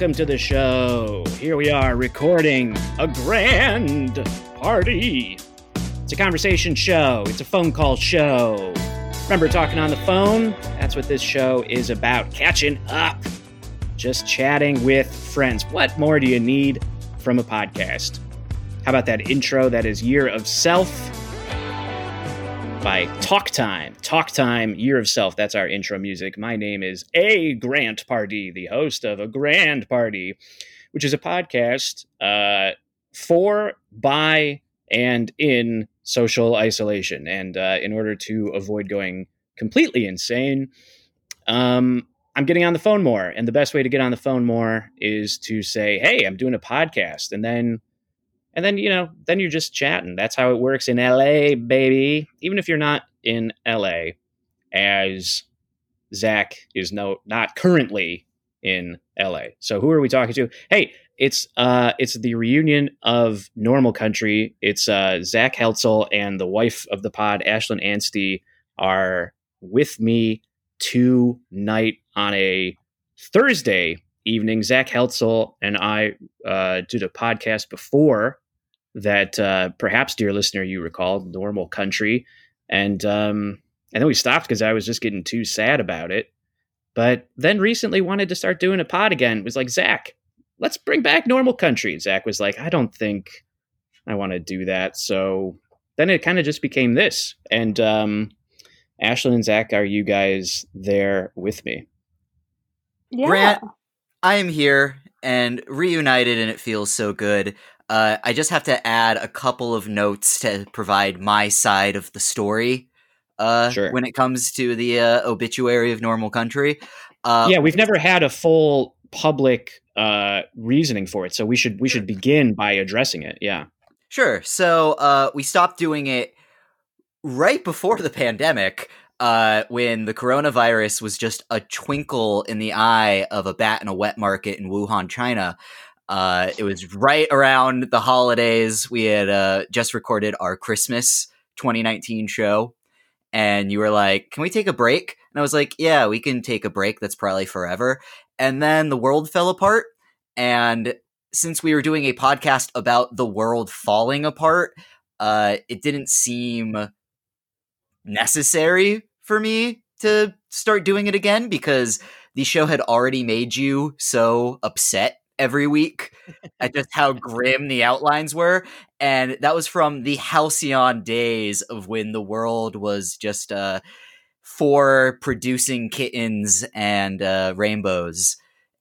welcome to the show. Here we are recording a grand party. It's a conversation show, it's a phone call show. Remember talking on the phone? That's what this show is about catching up, just chatting with friends. What more do you need from a podcast? How about that intro that is Year of Self? By Talk Time. Talk Time, Year of Self. That's our intro music. My name is A. Grant Party, the host of A Grand Party, which is a podcast uh, for, by, and in social isolation. And uh, in order to avoid going completely insane, um, I'm getting on the phone more. And the best way to get on the phone more is to say, hey, I'm doing a podcast. And then and then you know then you're just chatting. That's how it works in la baby. Even if you're not in la as zach is no not currently in la so who are we talking to? Hey it's uh it's the reunion of normal country. It's uh zach heltzel and the wife of the pod ashlyn anstey are with me tonight on a thursday evening. Zach Heltzel and I uh, did a podcast before that uh, perhaps, dear listener, you recall, Normal Country. And, um, and then we stopped because I was just getting too sad about it. But then recently wanted to start doing a pod again. It was like, Zach, let's bring back Normal Country. And Zach was like, I don't think I want to do that. So then it kind of just became this. And um, Ashlyn and Zach, are you guys there with me? Yeah. Grant, I am here and reunited, and it feels so good. Uh, I just have to add a couple of notes to provide my side of the story uh, Sure. when it comes to the uh, obituary of normal country. Uh, yeah, we've never had a full public uh, reasoning for it, so we should we should begin by addressing it. Yeah, Sure. So uh, we stopped doing it right before the pandemic, uh, when the coronavirus was just a twinkle in the eye of a bat in a wet market in Wuhan, China. Uh, it was right around the holidays. We had uh, just recorded our Christmas 2019 show, and you were like, "Can we take a break?" And I was like, "Yeah, we can take a break. That's probably forever." And then the world fell apart, and since we were doing a podcast about the world falling apart, uh, it didn't seem necessary for me to start doing it again because the show had already made you so upset every week at just how grim the outlines were. And that was from the halcyon days of when the world was just uh, for producing kittens and uh, rainbows.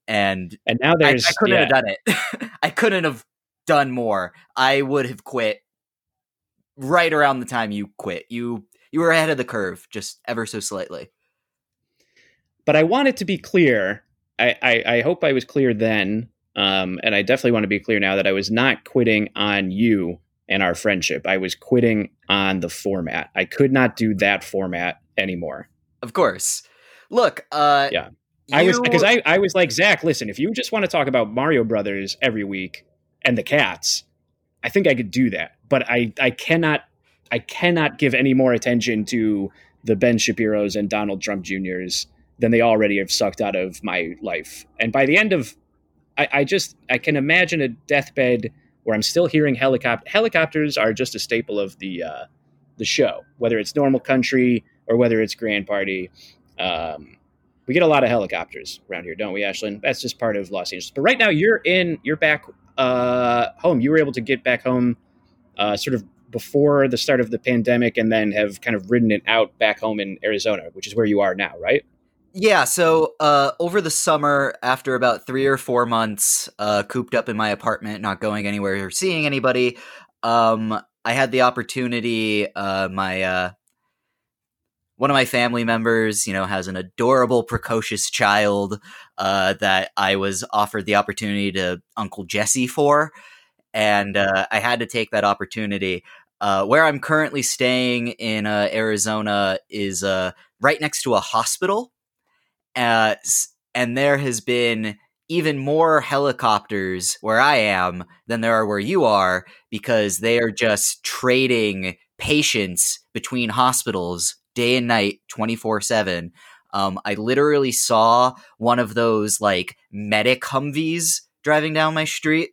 And and now I, there's I couldn't yeah, have done it. I couldn't have done more. I would have quit right around the time you quit. You you were ahead of the curve, just ever so slightly. but I want it to be clear. I, I, I hope I was clear then, um, and I definitely want to be clear now that I was not quitting on you and our friendship. I was quitting on the format. I could not do that format anymore. Of course. Look, uh Yeah. I was because I, I was like Zach. Listen, if you just want to talk about Mario Brothers every week and the cats, I think I could do that. But I I cannot I cannot give any more attention to the Ben Shapiro's and Donald Trump Juniors than they already have sucked out of my life. And by the end of, I, I just I can imagine a deathbed where I'm still hearing helicopter. Helicopters are just a staple of the uh, the show, whether it's Normal Country or whether it's Grand Party. Um, we get a lot of helicopters around here, don't we, Ashlyn? That's just part of Los Angeles. But right now, you're in, you're back uh, home. You were able to get back home, uh, sort of before the start of the pandemic, and then have kind of ridden it out back home in Arizona, which is where you are now, right? Yeah, so uh, over the summer, after about three or four months uh, cooped up in my apartment, not going anywhere or seeing anybody, um, I had the opportunity. Uh, my uh, one of my family members, you know, has an adorable, precocious child uh, that I was offered the opportunity to Uncle Jesse for, and uh, I had to take that opportunity. Where I'm currently staying in Arizona is right next to a hospital uh, and there has been even more helicopters where I am than there are where you are because they are just trading patients between hospitals day and night 24 7 Um, I literally saw one of those like medic Humvees driving down my street.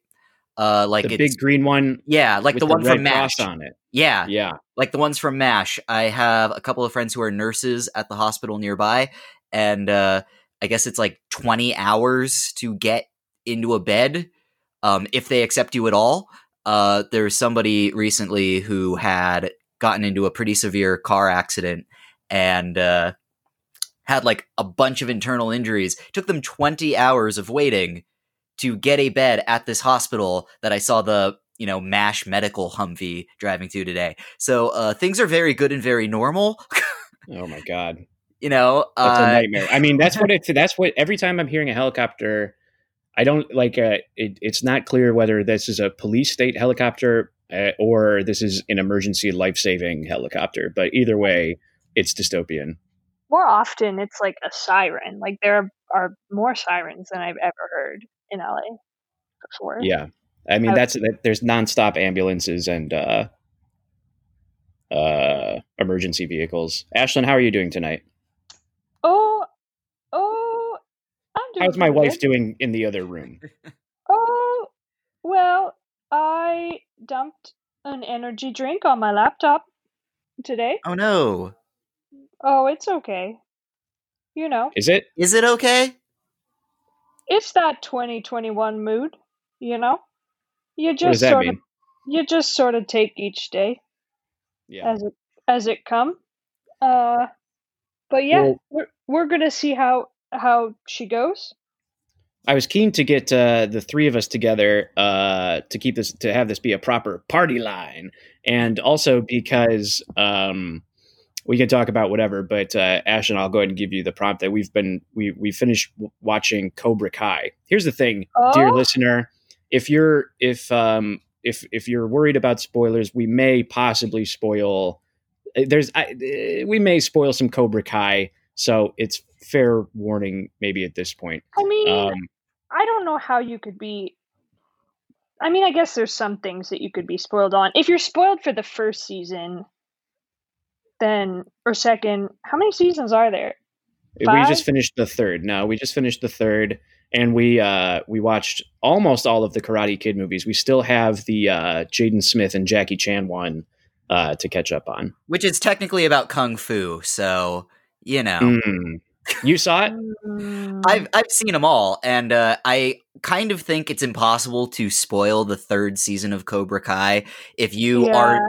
Uh, like the big green one. yeah, like with the one from Mash. on it. Yeah, Yeah, like the ones from MASH. I have a couple of friends who are nurses at the hospital nearby, and uh, I guess it's like 20 hours to get into a bed um, if they accept you at all. Uh, there's somebody recently who had gotten into a pretty severe car accident and uh, had like a bunch of internal injuries. took them 20 hours of waiting to get a bed at this hospital that I saw the you know mash medical humvee driving to today so uh things are very good and very normal Oh my god, you know that's a uh nightmare. I mean, that's what it. That's what every time I'm hearing a helicopter, I don't like. Uh, it, it's not clear whether this is a police state helicopter uh, or this is an emergency life saving helicopter. But either way, it's dystopian. More often, it's like a siren. Like there are more sirens than I've ever heard in LA before. Yeah, I mean I- that's that, there's nonstop ambulances and uh, uh, emergency vehicles. Ashlyn, how are you doing tonight? Oh, oh, I'm doing. How's my pretty wife good. doing in the other room? Oh, well, I dumped an energy drink on my laptop today. oh no Oh, it's okay. You know, Is it? is it okay it's that 2021 mood, you know? You What does just that sort mean? of you just sort of take each day Yeah. as it as it come. Uh but yeah, Well- we're we're going to see how how she goes. I was keen to get uh, the three of us together uh, to keep this to have this be a proper party line, and also because um, we can talk about whatever. But uh, Ash and I'll go ahead and give you the prompt that we've been we we finished watching Cobra Kai. Here's the thing, dear Oh? listener, if you're if um, if if you're worried about spoilers, we may possibly spoil. Uh, There's I, uh, we may spoil some Cobra Kai, so it's fair warning maybe at this point. I mean, Um, I don't know how you could be. I mean, I guess there's some things that you could be spoiled on. If you're spoiled for the first season, then or second, how many seasons are there? We just finished the third. No, we just finished the third, and we uh, we watched almost all of the Karate Kid movies. We still have the uh, Jaden Smith and Jackie Chan one uh, to catch up on. which is technically about kung fu so you know Mm. You saw it? I've I've seen them all, and uh, I kind of think it's impossible to spoil the third season of Cobra Kai if you yeah. are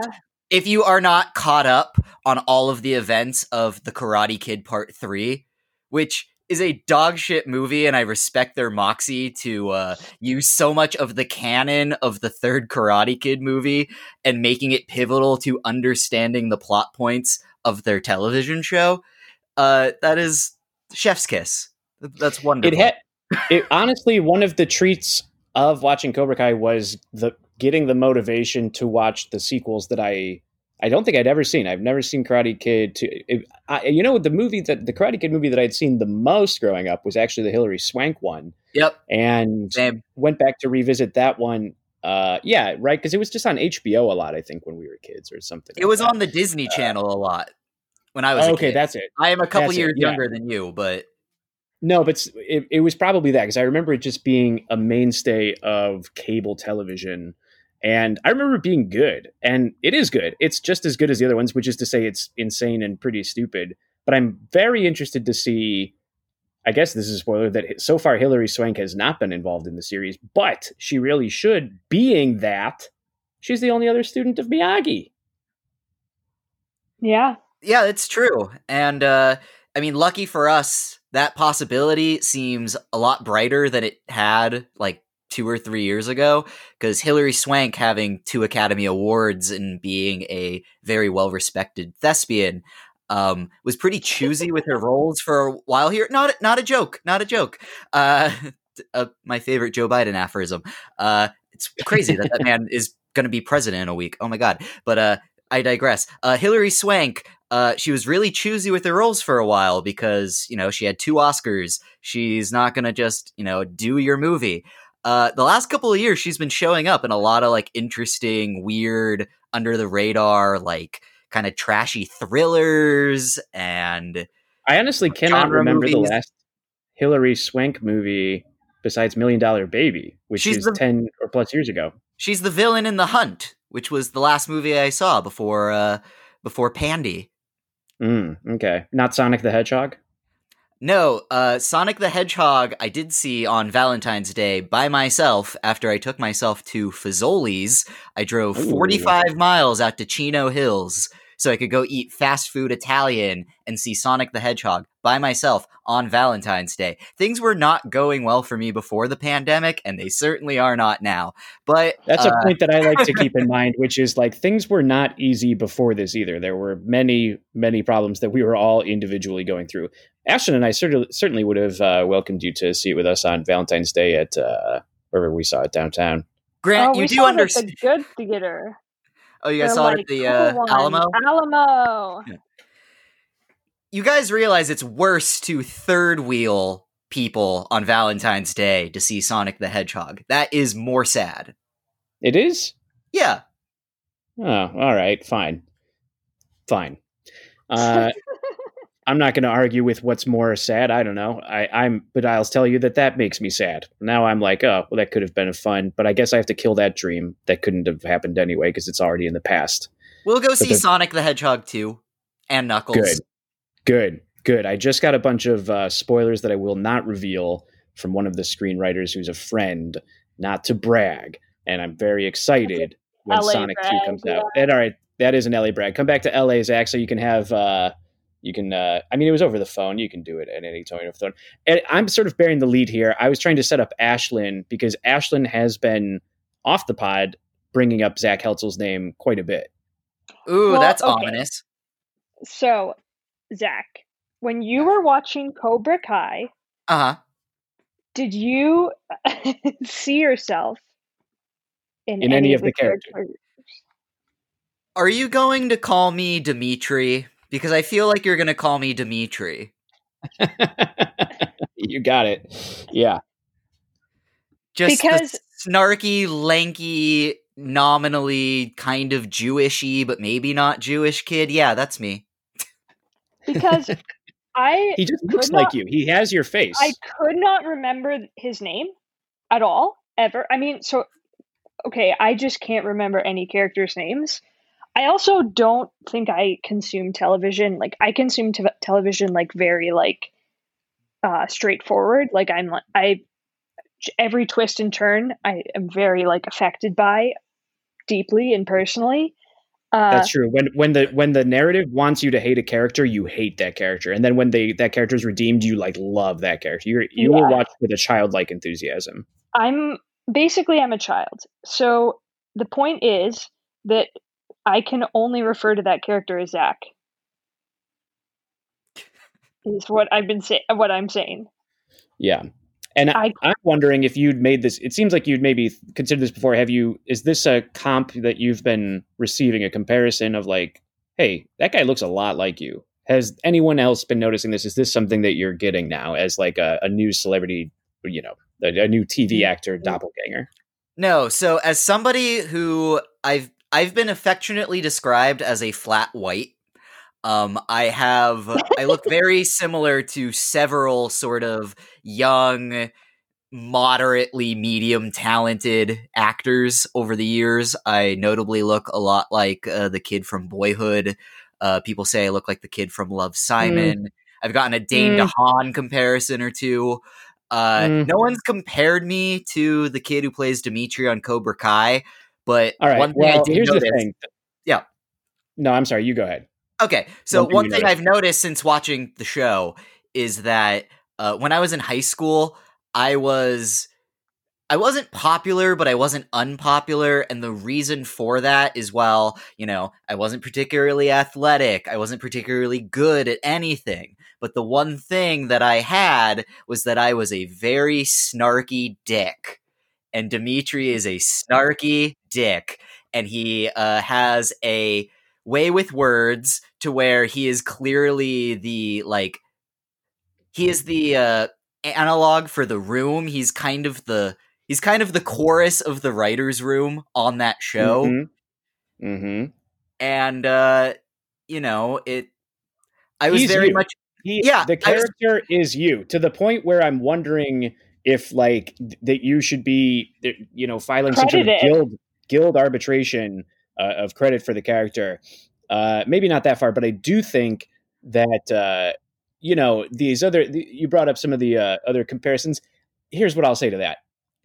if you are not caught up on all of the events of the Karate Kid Part Three, which is a dog shit movie, and I respect their moxie to uh, use so much of the canon of the third Karate Kid movie and making it pivotal to understanding the plot points of their television show. Uh, that is chef's kiss. That's wonderful. It had it honestly one of the treats of watching Cobra Kai was the getting the motivation to watch the sequels that I I don't think I'd ever seen. I've never seen Karate Kid. To it, I, you know, the movie that the Karate Kid movie that I'd seen the most growing up was actually the Hilary Swank one, Yep. and Same. went back to revisit that one. Uh, yeah, right, because it was just on HBO a lot. I think when we were kids or something. It like was that. on the Disney Channel a lot when I was Uh, okay, that's it. I am a couple that's years yeah. younger than you, but No, but it, it was probably that because I remember it just being a mainstay of cable television. And I remember it being good. And it is good. It's just as good as the other ones, which is to say it's insane and pretty stupid. But I'm very interested to see. I guess this is a spoiler that so far Hilary Swank has not been involved in the series, but she really should, being that she's the only other student of Miyagi. yeah. yeah, it's true. And uh, I mean, lucky for us, that possibility seems a lot brighter than it had like two or three years ago. Because Hilary Swank having two Academy Awards and being a very well respected thespian. Um, was pretty choosy with her roles for a while here. Not not a joke. Not a joke. Uh, uh, my favorite Joe Biden aphorism. Uh, it's crazy that that man is going to be president in a week. Oh my god! But uh, I digress. Uh, Hilary Swank. Uh, she was really choosy with her roles for a while because you know she had two Oscars. She's not going to just you know do your movie. Uh, the last couple of years, she's been showing up in a lot of like interesting, weird, under the radar, like kind of trashy thrillers and I honestly cannot remember the last Hilary Swank movie besides Million Dollar Baby, which She's is the- 10 or plus years ago. She's the villain in The Hunt, which was the last movie I saw before uh before Pandy. Mm, okay. Not Sonic the Hedgehog? No, uh, Sonic the Hedgehog I did see on Valentine's Day by myself after I took myself to Fazoli's. I drove Ooh. 45 miles out to Chino Hills so I could go eat fast food Italian and see Sonic the Hedgehog by myself on Valentine's Day. Things were not going well for me before the pandemic, and they certainly are not now. But That's uh, a point that I like to keep in mind, which is like things were not easy before this either. There were many, many problems that we were all individually going through. Ashlyn and I certainly certainly would have uh, welcomed you to see it with us on Valentine's Day at uh, wherever we saw it downtown. Grant, oh, you we do saw it at understand. the good theater. Oh, you guys The, saw it at the cool uh, one. Alamo. Alamo. you guys realize it's worse to third wheel people on Valentine's Day to see Sonic the Hedgehog. That is more sad. It is. Yeah. Oh, all right, fine, fine. Uh, I'm not going to argue with what's more sad. I don't know. I, I'm, but I'll tell you that that makes me sad. Now I'm like, oh, well, that could have been a fun, but I guess I have to kill that dream. That couldn't have happened anyway because it's already in the past. We'll go see the- Sonic the Hedgehog 2 and Knuckles. Good, good, good. I just got a bunch of uh, spoilers that I will not reveal from one of the screenwriters who's a friend, not to brag, and I'm very excited when LA Sonic Two comes yeah. out. And all right, that is an LA brag. Come back to LA, Zach, so you can have. Uh, you can. Uh, I mean, it was over the phone. You can do it at any time over the phone. And I'm sort of bearing the lead here. I was trying to set up Ashlyn because Ashlyn has been off the pod, bringing up Zach Heltzel's name quite a bit. Ooh, Well, that's okay. ominous. So, Zach, when you were watching Cobra Kai, Uh huh. did you see yourself in, In any of the characters? Are you going to call me Dimitri? Because I feel like you're going to call me Dimitri. you got it. Yeah. Just Because- snarky, lanky, nominally kind of Jewishy, but maybe not Jewish kid. Yeah, that's me. Because I He just Could looks like you. He has your face. I could not remember his name at all, ever. I mean, so okay, I just can't remember any characters' names. I also don't think I consume television. Like I consume te- television like very like uh straightforward. Like I'm I every twist and turn I am very like affected by deeply and personally. Uh That's true. When when the when the narrative wants you to hate a character, you hate that character, and then when they that character is redeemed, you like love that character. You you will Yeah. watch with a childlike enthusiasm. I'm basically I'm a child. So the point is that I can only refer to that character as Zach. Is what I've been saying. What I'm saying. Yeah, and I, I- I'm wondering if you'd made this. It seems like you'd maybe considered this before. Have you? Is this a comp that you've been receiving? A comparison of like, hey, that guy looks a lot like you. Has anyone else been noticing this? Is this something that you're getting now as like a, a new celebrity? You know, a, a new TV mm-hmm. actor doppelganger. No, so as somebody who I've I've been affectionately described as a flat white. Um, I have I look very similar to several sort of young, moderately medium talented actors over the years. I notably look a lot like uh, the kid from Boyhood. Uh, people say I look like the kid from Love Simon. I've gotten a Dane Mm. DeHaan comparison or two. Uh, Mm. No one's compared me to the kid who plays Dimitri on Cobra Kai, but All right. one thing I did here's notice. the thing. Yeah. No, I'm sorry. You go ahead. Okay, so One thing one thing noticed. I've noticed since watching the show is that uh, when I was in high school, I was I wasn't popular, but I wasn't unpopular, and the reason for that is well, you know, I wasn't particularly athletic, I wasn't particularly good at anything. But the one thing that I had was that I was a very snarky dick. And Dimitri is a snarky dick. And he uh, has a way with words to where he is clearly the like he is the uh analog for the room he's kind of the he's kind of the chorus of the writers room on that show Mm-hmm. and uh you know it i was He's very you. much he, Yeah, the I was- character is you to the point where I'm wondering if like th- that you should be you know filing some sort of guild guild arbitration uh, of credit for the character. Uh, maybe not that far, but I do think that uh, you know these other. The, you brought up some of the uh, other comparisons. Here's what I'll say to that.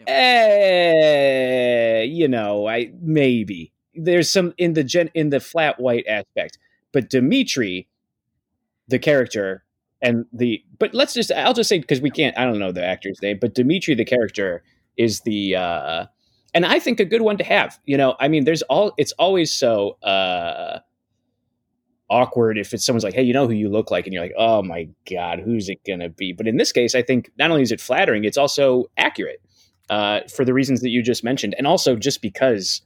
Eh, you know, I maybe there's some in the gen in the flat white aspect, but Dimitri, the character, and the but let's just I'll just say because we can't I don't know the actor's name, but Dimitri the character is the uh and I think a good one to have. You know, I mean, there's all it's always so uh awkward if it's someone's like, hey, you know who you look like, and you're like, oh my god, who's it gonna be? But in this case, I think not only is it flattering, it's also accurate uh, for the reasons that you just mentioned, and also just because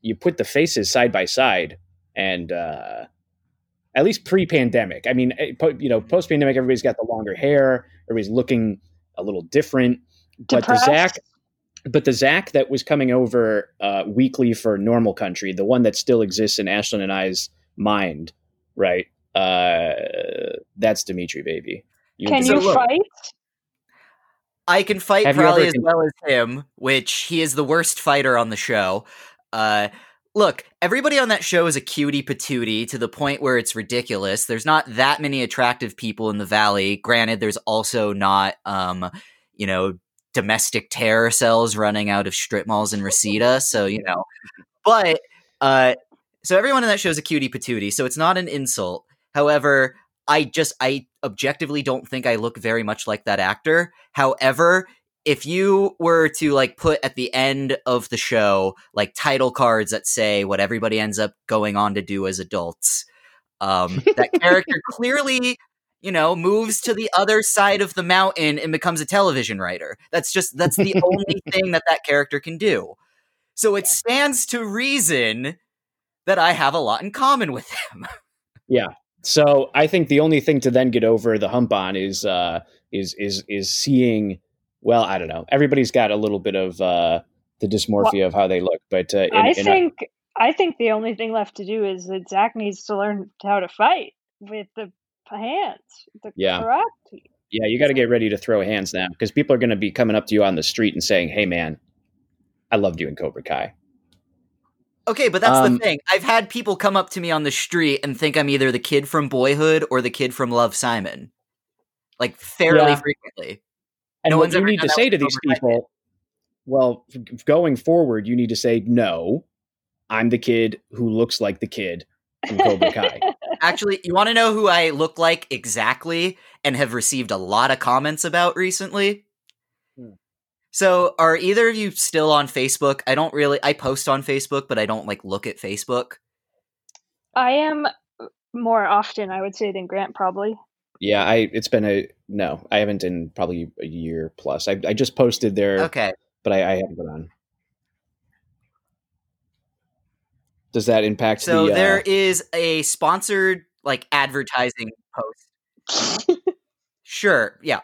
you put the faces side by side, and uh, at least pre-pandemic. I mean, eh, you know, post-pandemic, everybody's got the longer hair, everybody's looking a little different, Depressed. but the Zach but the Zach that was coming over uh, weekly for Normal Country, the one that still exists in Ashlyn and I's mind, right? Uh, that's Dimitri, baby. You Can you look- fight? I can fight Have probably as con- well as him, which he is the worst fighter on the show. Uh, look, everybody on that show is a cutie patootie to the point where it's ridiculous. There's not that many attractive people in the valley. Granted, there's also not, um, you know, domestic terror cells running out of strip malls in Reseda. So you know, but uh, so everyone in that show is a cutie patootie. So it's not an insult. However, I just I objectively don't think I look very much like that actor. However, if you were to like put at the end of the show like title cards that say what everybody ends up going on to do as adults, um, that character clearly, you know, moves to the other side of the mountain and becomes a television writer. That's just that's the only thing that that character can do. So it stands to reason that I have a lot in common with him. Yeah. So I think the only thing to then get over the hump on is uh, is is is seeing. Well, I don't know. Everybody's got a little bit of uh, the dysmorphia of how they look, but uh, in, I in a- think I think the only thing left to do is that Zach needs to learn how to fight with the hands. The Yeah. karate. yeah, you got to get ready to throw hands now because people are going to be coming up to you on the street and saying, "Hey, man, I loved you in Cobra Kai." Okay, but that's Um, the thing. I've had people come up to me on the street and think I'm either the kid from Boyhood or the kid from Love Simon. Like fairly Yeah. frequently. And No what you need to say to these people, well, going forward, you need to say, "No, I'm the kid who looks like the kid from Cobra Kai." Actually, you want to know who I look like exactly and have received a lot of comments about recently? Hmm. So, are either of you still on Facebook? I don't really I post on Facebook, but I don't like look at Facebook. I am more often, I would say, than Grant probably. Yeah, I it's been a no. I haven't in probably a year plus. I I just posted there, Okay. but I, I haven't been on. Does that impact So the? uh, there is a sponsored like advertising post Sure. Yeah.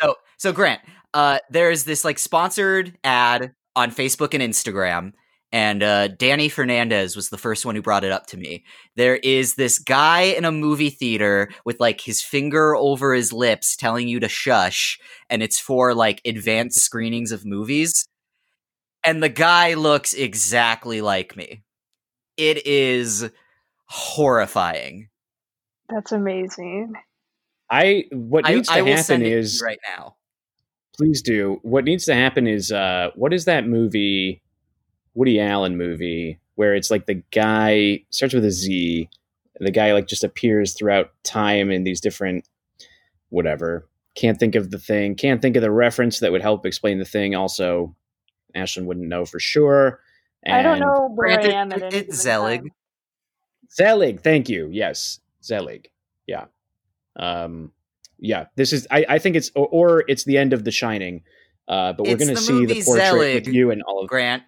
So so Grant, uh there's this like sponsored ad on Facebook and Instagram and uh Danny Fernandez was the first one who brought it up to me. There is this guy in a movie theater with like his finger over his lips telling you to shush and it's for like advanced screenings of movies. And the guy looks exactly like me. It is horrifying. That's amazing. I what I, needs to I will happen send it is right now. please do. What needs to happen is uh, what is that movie? Woody Allen movie where it's like the guy starts with a Z. The guy like just appears throughout time in these different whatever. Can't think of the thing. Can't think of the reference that would help explain the thing. Also, Ashlyn wouldn't know for sure. I don't And- know where Granted, I am at it- it's Zelig. time. Zelig, thank you. Yes, Zelig. Yeah. Um, yeah. This is. I, I think it's or, or it's the end of The Shining. Uh, but we're going to see movie the portrait Zelig. with you and all of Grant.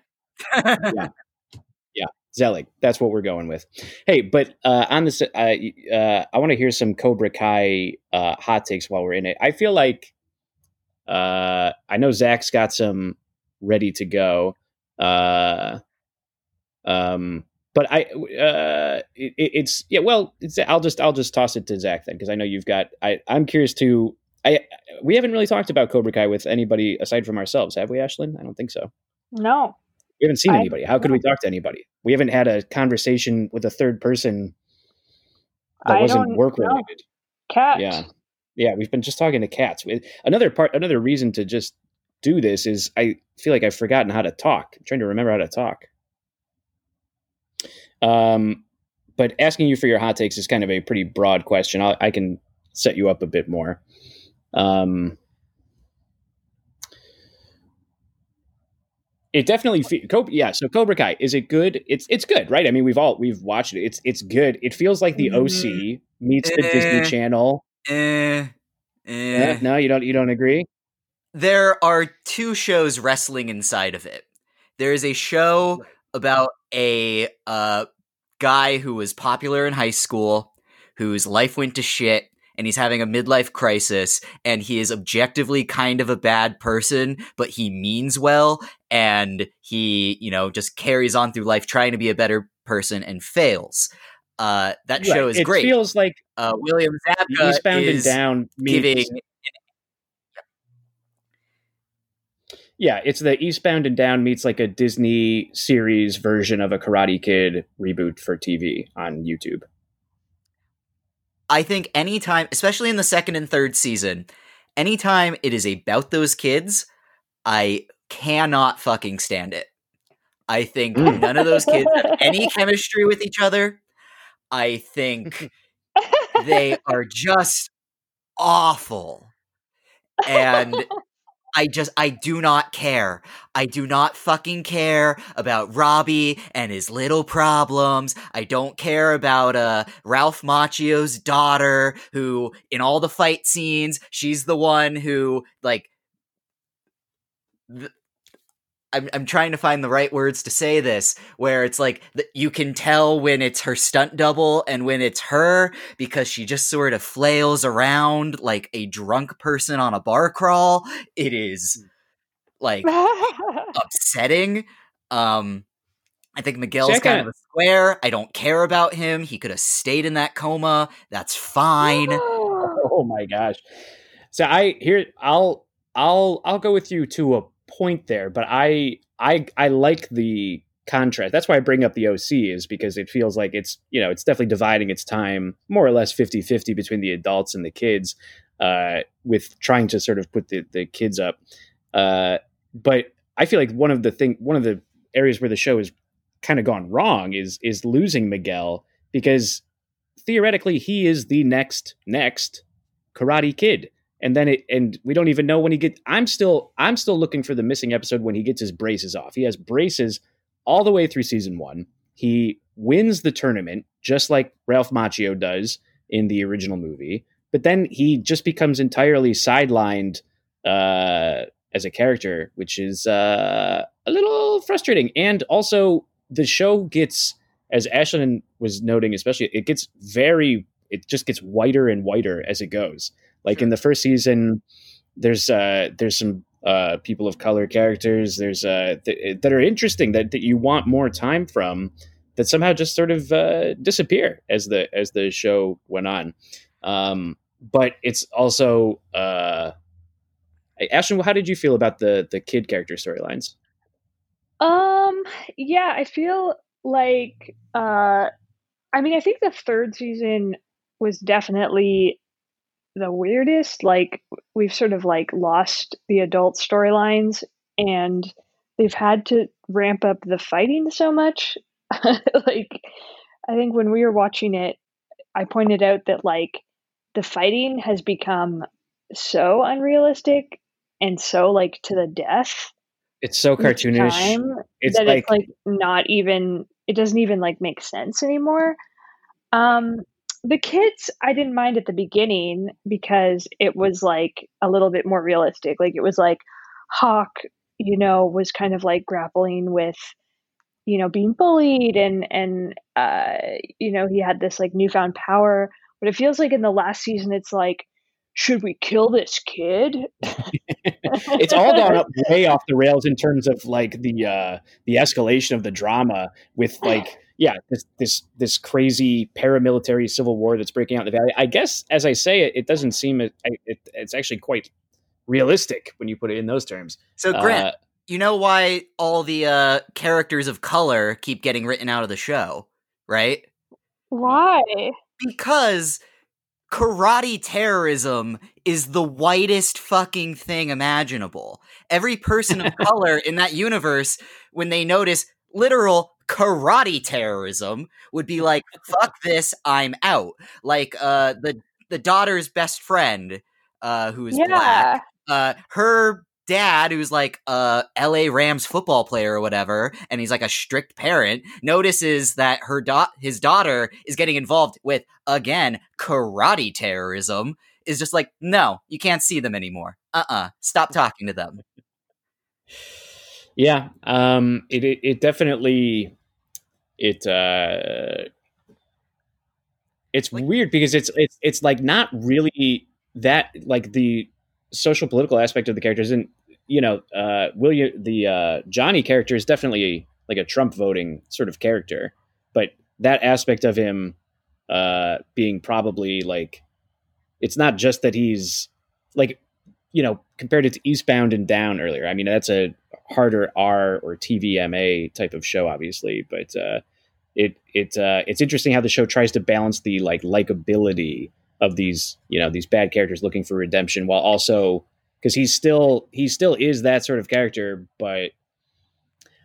Zelig. That's what we're going with. Hey, but uh, on this, uh, uh, I want to hear some Cobra Kai uh, hot takes while we're in it. I feel like uh, I know Zach's got some ready to go. Uh, um, but I, uh, it, it's yeah. Well, it's, I'll just I'll just toss it to Zach then because I know you've got. I I'm curious to. I we haven't really talked about Cobra Kai with anybody aside from ourselves, have we, Ashlyn? I don't think so. No, we haven't seen I, anybody. How could we talk to anybody? We haven't had a conversation with a third person that I wasn't work related. Cat. Yeah, yeah. We've been just talking to cats. Another part, another reason to just do this is I feel like I've forgotten how to talk. I'm trying to remember how to talk. Um, but asking you for your hot takes is kind of a pretty broad question. I'll, i can set you up a bit more. Um, it definitely fe- Cobra, yeah. So Cobra Kai is it good? It's it's good, right? I mean, we've all we've watched it. It's it's good. It feels like the OC mm-hmm. meets the Disney eh. Channel. Eh, eh. No, you don't. You don't agree. There are two shows wrestling inside of it. There is a show about a uh, guy who was popular in high school, whose life went to shit, and he's having a midlife crisis, and he is objectively kind of a bad person, but he means well, and he, you know, just carries on through life trying to be a better person and fails. Uh, that right. show is it great. It feels like uh, William Zabka Eastbound is and Down giving Yeah, it's the Eastbound and Down meets like a Disney series version of a Karate Kid reboot for TV on YouTube. I think anytime, especially in the second and third season, anytime it is about those kids, I cannot fucking stand it. I think mm. none of those kids have any chemistry with each other. I think they are just awful. And I just I do not care. I do not fucking care about Robbie and his little problems. I don't care about uh Ralph Macchio's daughter who in all the fight scenes, she's the one who like th- I'm, I'm trying to find the right words to say this where it's like you can tell when it's her stunt double and when it's her because she just sort of flails around like a drunk person on a bar crawl it is like upsetting um I think Miguel's Second. kind of a square. I don't care about him. He could have stayed in that coma. That's fine. oh my gosh. So I here I'll I'll I'll go with you to a point there, but I I I like the contrast. That's why I bring up the OC is because it feels like it's, you know, it's definitely dividing its time more or less 50-50 between the adults and the kids uh, with trying to sort of put the, the kids up. Uh, but I feel like one of the thing one of the areas where the show has kind of gone wrong is is losing Miguel because theoretically he is the next next karate kid and then it and we don't even know when he get i'm still i'm still looking for the missing episode when he gets his braces off. He has braces all the way through season one. He wins the tournament just like ralph macchio does in the original movie. But then he just becomes entirely sidelined uh, as a character which is uh, a little frustrating. And also the show gets as ashlyn was noting especially it gets very it just gets whiter and whiter as it goes like in the first season, there's uh, there's some uh, people of color characters. There's uh, th- that are interesting that, that you want more time from that somehow just sort of uh, disappear as the as the show went on. Um, but it's also uh, Ashlyn. How did you feel about the the kid character storylines? Um. Yeah, I feel like. Uh, I mean, I think the third season was definitely the weirdest. Like we've sort of like lost the adult storylines and they've had to ramp up the fighting so much. like I think when we were watching it, I pointed out that like the fighting has become so unrealistic and so like to the death. It's so cartoonish. It's that like, it's like not even it doesn't even like make sense anymore. Um the kids I didn't mind at the beginning because it was like a little bit more realistic. Like it was like Hawk, you know, was kind of like grappling with you know being bullied and and uh you know he had this like newfound power. But it feels like in the last season it's like should we kill this kid? It's all gone up way off the rails in terms of like the uh the escalation of the drama with like yeah, this this this crazy paramilitary civil war that's breaking out in the valley. I guess as I say it, it doesn't seem it, it it's actually quite realistic when you put it in those terms. So Grant, uh, you know why all the uh, characters of color keep getting written out of the show, right? Why? Because karate terrorism is the whitest fucking thing imaginable. Every person of color in that universe, when they notice literal karate terrorism, would be like, "Fuck this, I'm out." Like uh, the the daughter's best friend, uh, who is yeah. black. Uh, her dad who's like a LA Rams football player or whatever and he's like a strict parent notices that her da- his daughter is getting involved with again karate terrorism is just like no you can't see them anymore uh-uh stop talking to them yeah um it it, it definitely it uh it's weird because it's it's it's like not really that like the social political aspect of the character isn't you know uh william the uh johnny character is definitely like a trump voting sort of character but that aspect of him uh being probably like it's not just that he's like you know compared it to eastbound and down earlier. I mean that's a harder r or tvma type of show obviously but uh it it uh it's interesting how the show tries to balance the like likability of these you know these bad characters looking for redemption while also because he's still he still is that sort of character but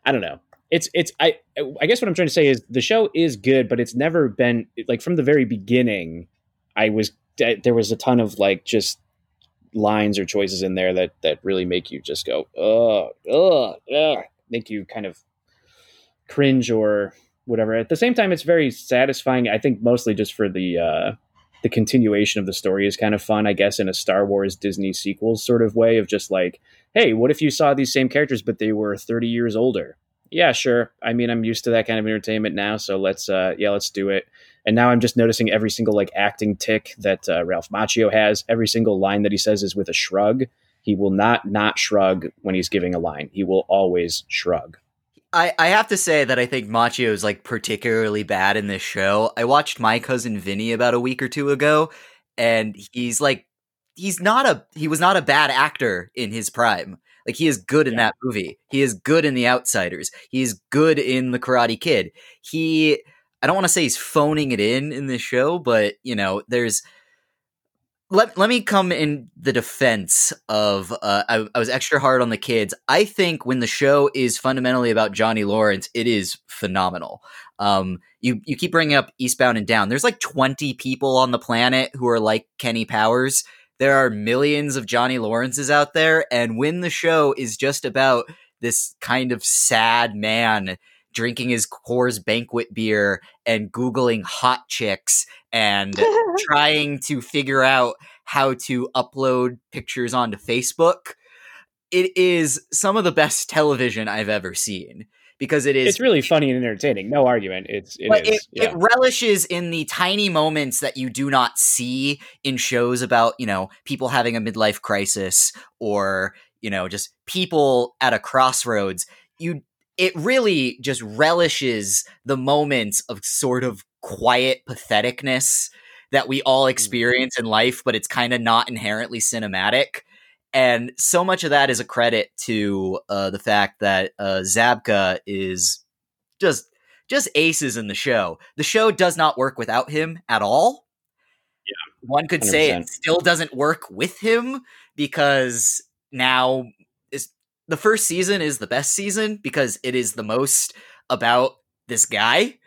i don't know. It's it's i i guess what i'm trying to say is the show is good but it's never been like from the very beginning i was there was a ton of like just lines or choices in there that that really make you just go oh oh yeah make you kind of cringe or whatever at the same time it's very satisfying i think mostly just for the uh the continuation of the story is kind of fun, I guess, in a Star Wars Disney sequels sort of way of just like, hey, what if you saw these same characters but they were 30 years older? Yeah, sure. I mean, I'm used to that kind of entertainment now, so let's uh yeah, let's do it. And now I'm just noticing every single like acting tick that uh, Ralph Macchio has. Every single line that he says is with a shrug. He will not not shrug when he's giving a line. He will always shrug. I, I have to say that I think Macchio is like particularly bad in this show. I watched My Cousin Vinny about a week or two ago, and he's like he's not a he was not a bad actor in his prime. Like he is good in yeah. that movie. He is good in The Outsiders. He's good in The Karate Kid. He I don't want to say he's phoning it in in this show, but you know, there's let, let me come in the defense of uh, I, I, was extra hard on the kids. I think when the show is fundamentally about Johnny Lawrence, it is phenomenal. Um, you you keep bringing up Eastbound and Down. There's like 20 people on the planet who are like Kenny Powers. There are millions of Johnny Lawrences out there, and when the show is just about this kind of sad man drinking his Coors banquet beer and Googling hot chicks and trying to figure out how to upload pictures onto Facebook. It is some of the best television I've ever seen because it is. It's really funny and entertaining. No argument. It's it, is, it, yeah. it relishes in the tiny moments that you do not see in shows about you know people having a midlife crisis or you know just people at a crossroads. You it really just relishes the moments of sort of quiet patheticness that we all mm-hmm. experience in life, but it's kind of not inherently cinematic. And so much of that is a credit to uh, the fact that uh, Zabka is just just aces in the show. The show does not work without him at all. Yeah, one could 100%. say it still doesn't work with him because now the first season is the best season because it is the most about this guy.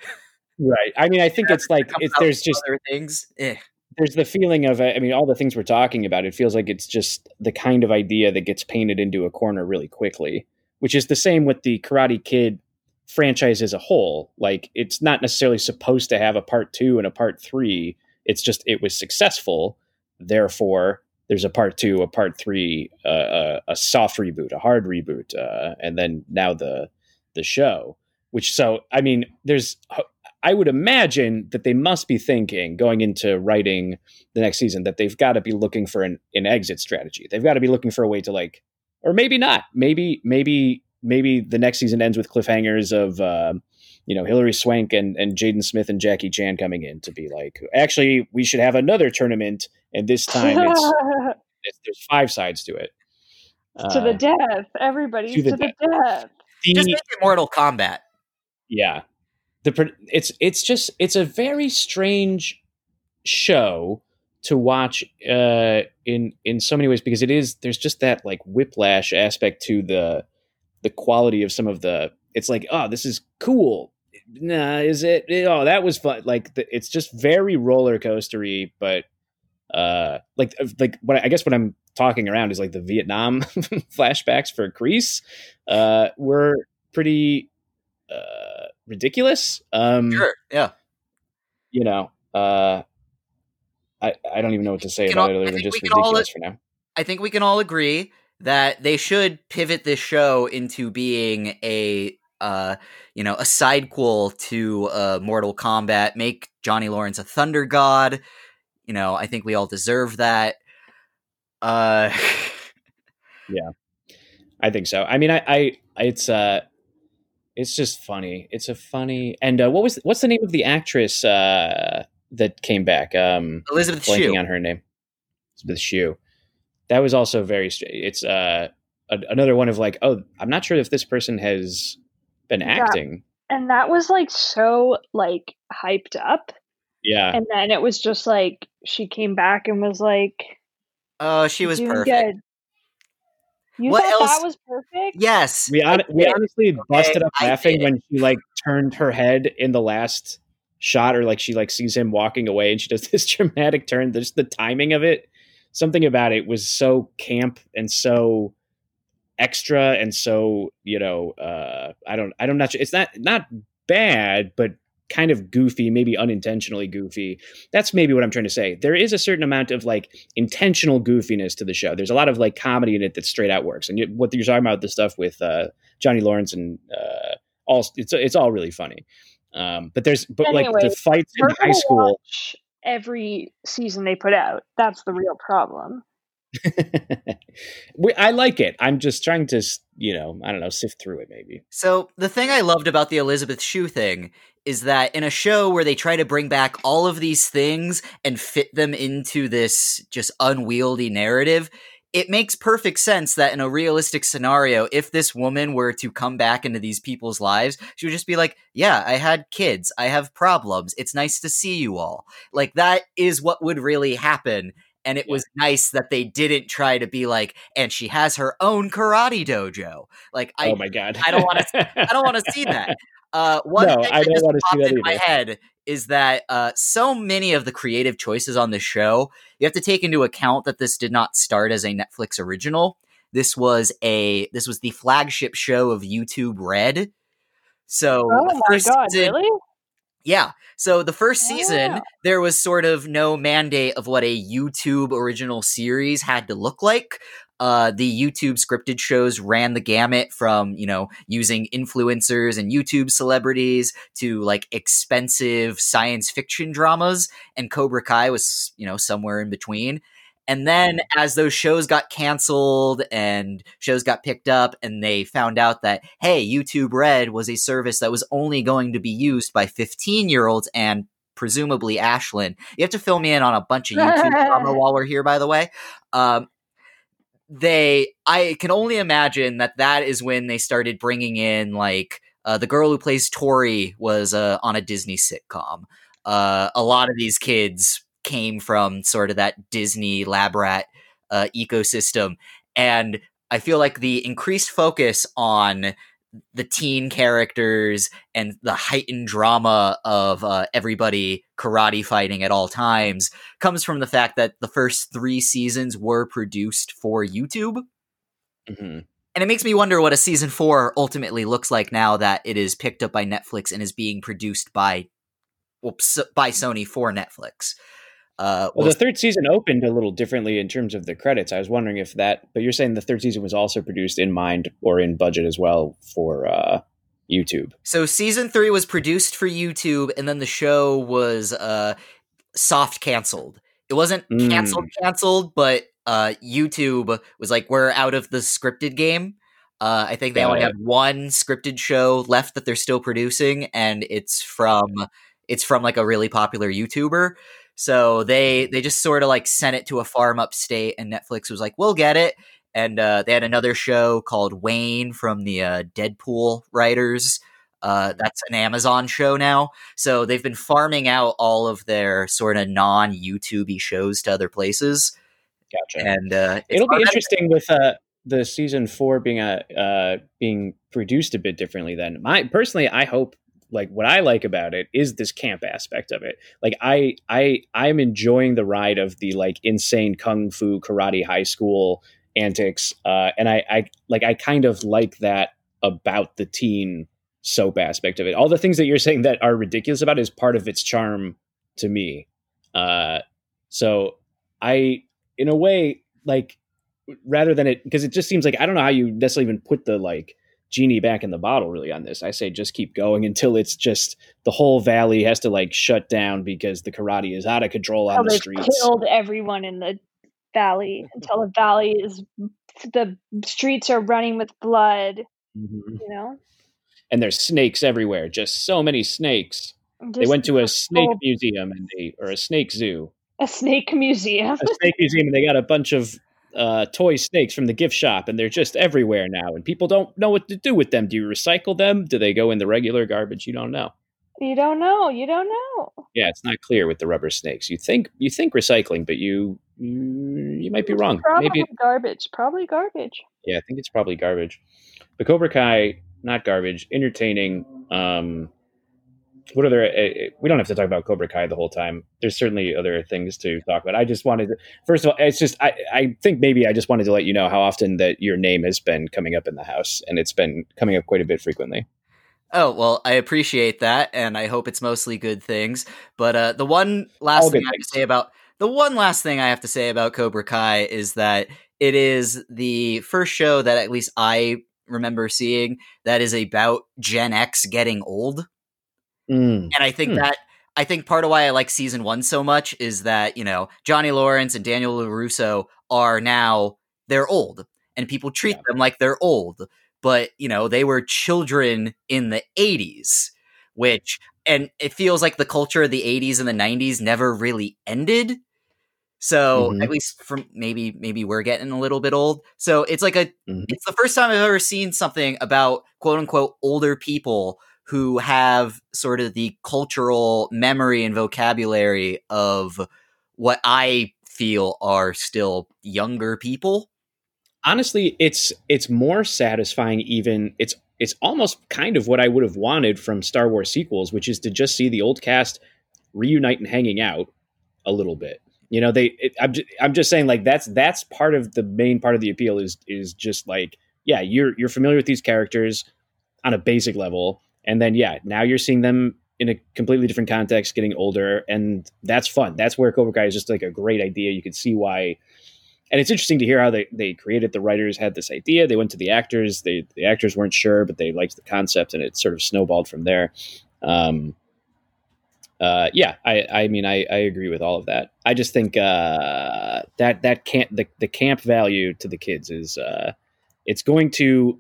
Right. I mean, I think it's like it's there's just other things. Eh. There's the feeling of I mean, all the things we're talking about. It feels like it's just the kind of idea that gets painted into a corner really quickly, which is the same with the Karate Kid franchise as a whole. Like, it's not necessarily supposed to have a part two and a part three. It's just it was successful, therefore there's a part two, a part three, uh, a, a soft reboot, a hard reboot, uh, and then now the the show. Which so I mean, there's I would imagine that they must be thinking going into writing the next season that they've got to be looking for an, an exit strategy. They've got to be looking for a way to like, or maybe not. Maybe maybe maybe the next season ends with cliffhangers of uh, you know Hilary Swank and and Jaden Smith and Jackie Chan coming in to be like, actually, we should have another tournament, and this time it's, it's there's five sides to it. to the death, everybody to to the the, death. The- Just make it Mortal Kombat. yeah the it's it's just it's a very strange show to watch uh in in so many ways because it is there's just that like whiplash aspect to the the quality of some of the it's like oh this is cool nah is it oh that was fun like the, it's just very roller coastery but uh like like what I guess what I'm talking around is like the Vietnam flashbacks for Kreese uh were pretty uh ridiculous um Sure. Yeah. you know uh I I don't even know what to say about all- it other than just we can all- ridiculous for now I think we can all agree that they should pivot this show into being a uh you know a sidequel to uh Mortal Kombat make Johnny Lawrence a thunder god you know I think we all deserve that uh yeah, I think so. I mean, I, I, it's, uh, it's just funny. It's a funny. And uh, what was what's the name of the actress uh, that came back? Um, Elizabeth blanking Shue on her name. Elizabeth Shue. That was also very. It's uh, a, another one of like, oh, I'm not sure if this person has been Yeah. acting. And that was like so like hyped up. Yeah, And then it was just like she came back and was like oh she was perfect good. You What thought else- that was perfect? yes we on, we honestly busted up I laughing did. when she like turned her head in the last shot, or like she like sees him walking away, and she does this dramatic turn. Just the timing of it, something about it was so camp and so extra and so you know uh i don't i don't not sure it's not not bad but kind of goofy maybe unintentionally goofy. That's maybe what i'm trying to say. There is a certain amount of like intentional goofiness to the show. There's a lot of like comedy in it that straight out works. And you, what you're talking about the stuff with uh johnny lawrence and uh all it's it's all really funny. Um but there's but like the fights in high school every season they put out. That's the real problem. we, i like it i'm just trying to you know i don't know sift through it maybe So the thing I loved about the Elizabeth Shue thing is that in a show where they try to bring back all of these things and fit them into this just unwieldy narrative, it makes perfect sense that in a realistic scenario, if this woman were to come back into these people's lives, she would just be like, Yeah, I had kids. I have problems. It's nice to see you all. Like, that is what would really happen. And it Yeah. was nice that they didn't try to be like, and she has her own karate dojo. Like, I oh my god I don't wanna I don't want to see that. Uh, one No, thing I don't just popped in my head is that uh, so many of the creative choices on the show, you have to take into account that this did not start as a Netflix original. This was a this was the flagship show of YouTube Red. So Oh my god, season- really? Yeah. So the first season, Wow. there was sort of no mandate of what a YouTube original series had to look like. Uh, the YouTube scripted shows ran the gamut from, you know, using influencers and YouTube celebrities to like expensive science fiction dramas. And Cobra Kai was, you know, somewhere in between. And then as those shows got canceled and shows got picked up and they found out that, hey, YouTube Red was a service that was only going to be used by 15 year olds and presumably Ashlyn. You have to fill me in on a bunch of YouTube drama while we're here, by the way. Um, they, I can only imagine that that is when they started bringing in like uh, the girl who plays Tory was uh, on a Disney sitcom. Uh, a lot of these kids came from sort of that Disney lab rat uh, ecosystem, and I feel like the increased focus on the teen characters and the heightened drama of uh, everybody karate fighting at all times comes from the fact that the first three seasons were produced for YouTube. Mhm. And it makes me wonder what a season four ultimately looks like now that it is picked up by Netflix and is being produced by well, by Sony for Netflix. Uh, Well, we'll the third season opened a little differently in terms of the credits. I was wondering if that, but you're saying the third season was also produced in mind or in budget as well for uh, YouTube. So season three was produced for YouTube, and then the show was uh, soft canceled. It wasn't Mm. canceled, canceled, but uh, YouTube was like, "We're out of the scripted game." Uh, I think they Got only it. have one scripted show left that they're still producing, and it's from it's from like a really popular YouTuber. So they they just sort of like sent it to a farm upstate, and Netflix was like, "We'll get it." And uh, they had another show called Wayne from the uh, Deadpool writers. Uh, that's an Amazon show now. So they've been farming out all of their sort of non YouTubey shows to other places, Gotcha. and uh, It'll be interesting with uh, the season four being a uh, being produced a bit differently. Then, my personally, I hope like what I like about it is this camp aspect of it. Like I I I'm enjoying the ride of the like insane kung fu karate high school antics, uh, and I I like I kind of like that about the teen soap aspect of it. All the things that you're saying that are ridiculous about is part of its charm to me. Uh, so I, in a way, like rather than it because it just seems like I don't know how you necessarily even put the like genie back in the bottle really on this. I say just keep going until it's just the whole valley has to like shut down because the karate is out of control on the streets. killed everyone in the valley until the valley is the streets are running with blood. Mhm. You know, And there's snakes everywhere, just so many snakes. They went to a snake whole- museum and they or a snake zoo. a snake museum. a snake museum and they got a bunch of uh, toy snakes from the gift shop and they're just everywhere now and people don't know what to do with them do you recycle them do they go in the regular garbage you don't know You don't know. You don't know. yeah it's not clear with the rubber snakes you think you think recycling but you you, you might be wrong Probably maybe garbage. Probably garbage. yeah i think it's probably garbage but cobra kai not garbage entertaining um what other uh, we don't have to talk about cobra kai the whole time there's certainly other things to talk about i just wanted to first of all it's just i i think maybe i just wanted to let you know how often that your name has been coming up in the house and it's been coming up quite a bit frequently Oh well, I appreciate that, and I hope it's mostly good things. But uh, the one last All thing I have things. to say about the one last thing I have to say about Cobra Kai is that it is the first show that at least I remember seeing that is about Gen X getting old, Mm. and I think Hmm. that. I think part of why I like season one so much is that, you know, Johnny Lawrence and Daniel LaRusso are now, they're old and people treat Yeah. them like they're old. But, you know, they were children in the 80s, which, and it feels like the culture of the 80s and the 90s never really ended. So Mhm. at least from maybe maybe we're getting a little bit old. So it's like a Mhm. it's the first time I've ever seen something about quote unquote older people who have sort of the cultural memory and vocabulary of what I feel are still younger people. honestly it's it's more satisfying even it's it's almost kind of what i would have wanted from star wars sequels which is to just see the old cast reunite and hanging out a little bit you know they it, I'm, just, I'm just saying like that's that's part of the main part of the appeal is is just like yeah you're you're familiar with these characters on a basic level and then yeah now you're seeing them in a completely different context getting older and that's fun. That's where cobra kai is just like a great idea. You can see why. And it's interesting to hear how they, they created the writers had this idea. They went to the actors. They the actors weren't sure but they liked the concept and it sort of snowballed from there. Um, uh, yeah I, I mean I, I agree with all of that. I just think uh, that that can't the, the camp value to the kids is uh, it's going to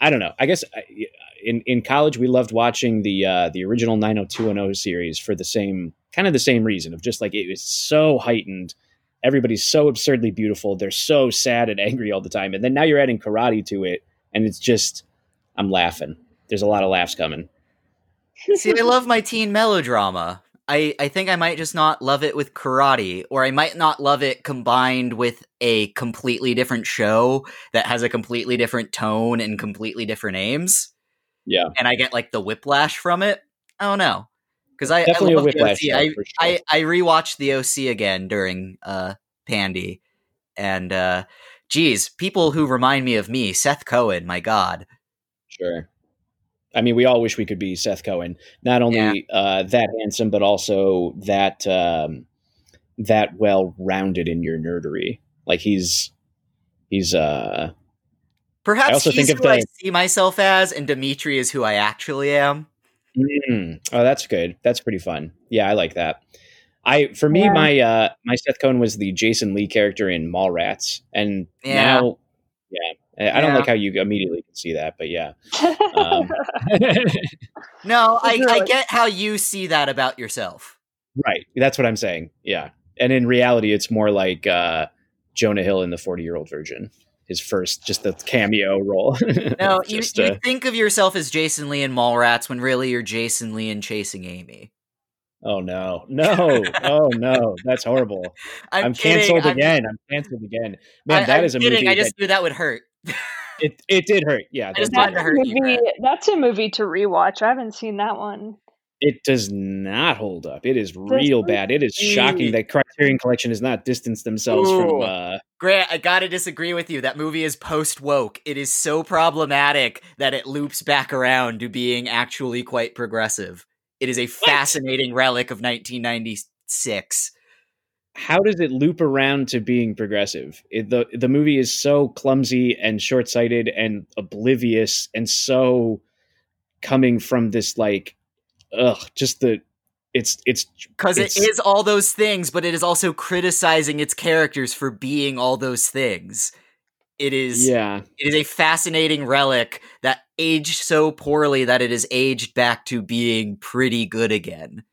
i don't know. I guess I- in, in college we loved watching the uh, the original 90210 series for the same kind of the same reason of just like it was so heightened everybody's so absurdly beautiful. They're so sad and angry all the time. And then now you're adding karate to it, and it's just I'm laughing. There's a lot of laughs coming. See, I love my teen melodrama. I, I think I might just not love it with karate, or I might not love it combined with a completely different show that has a completely different tone and completely different aims. Yeah. And I get like the whiplash from it. I don't know. Because I, I Definitely love a whiplash. the show, I, sure. I, I rewatched the OC again during uh Pandy. And uh geez, people who remind me of me, Seth Cohen, my god. Sure. I mean, we all wish we could be Seth Cohen. Not only uh, that handsome, but also that um, that well rounded in your nerdery. Like he's he's uh Perhaps also he's think of who I see myself as, and Demetri is who I actually am. Mm. Oh, that's good. That's pretty fun. Yeah, I like that. I for me, Yeah. my uh my Seth Cohen was the Jason Lee character in Mallrats, and Yeah. now, yeah, I I don't like how you immediately can see that, but yeah. Um, No, I, I get how you see that about yourself. right. That's what I'm saying. Yeah. And in reality, it's more like uh, Jonah Hill in the 40 year old virgin. His first, just the cameo role. No, you, Just, you uh, think of yourself as Jason Lee in Mallrats when really you're Jason Lee in Chasing Amy. oh no, no, oh no, that's horrible. I'm, I'm, canceled I'm- again. I'm canceled again. Man, I, that I'm is a kidding. movie. I just that, knew that would hurt. it, it did hurt. Yeah, I that did that's, hurt. a hurt movie, Grant. that's a movie to rewatch. I haven't seen that one. It does not hold up. It is real bad. It is shocking that Criterion Collection has not distanced themselves from. Uh, Grant, I gotta disagree with you. That movie is post woke. It is so problematic that it loops back around to being actually quite progressive. It is a fascinating relic of 1996. how does it loop around to being progressive? It, the The movie is so clumsy and short sighted and oblivious and so coming from this like, ugh, just the. It's it's Because It's- all those things, but it is also criticizing its characters for being all those things. It is yeah it is a fascinating relic that aged so poorly that it is aged back to being pretty good again.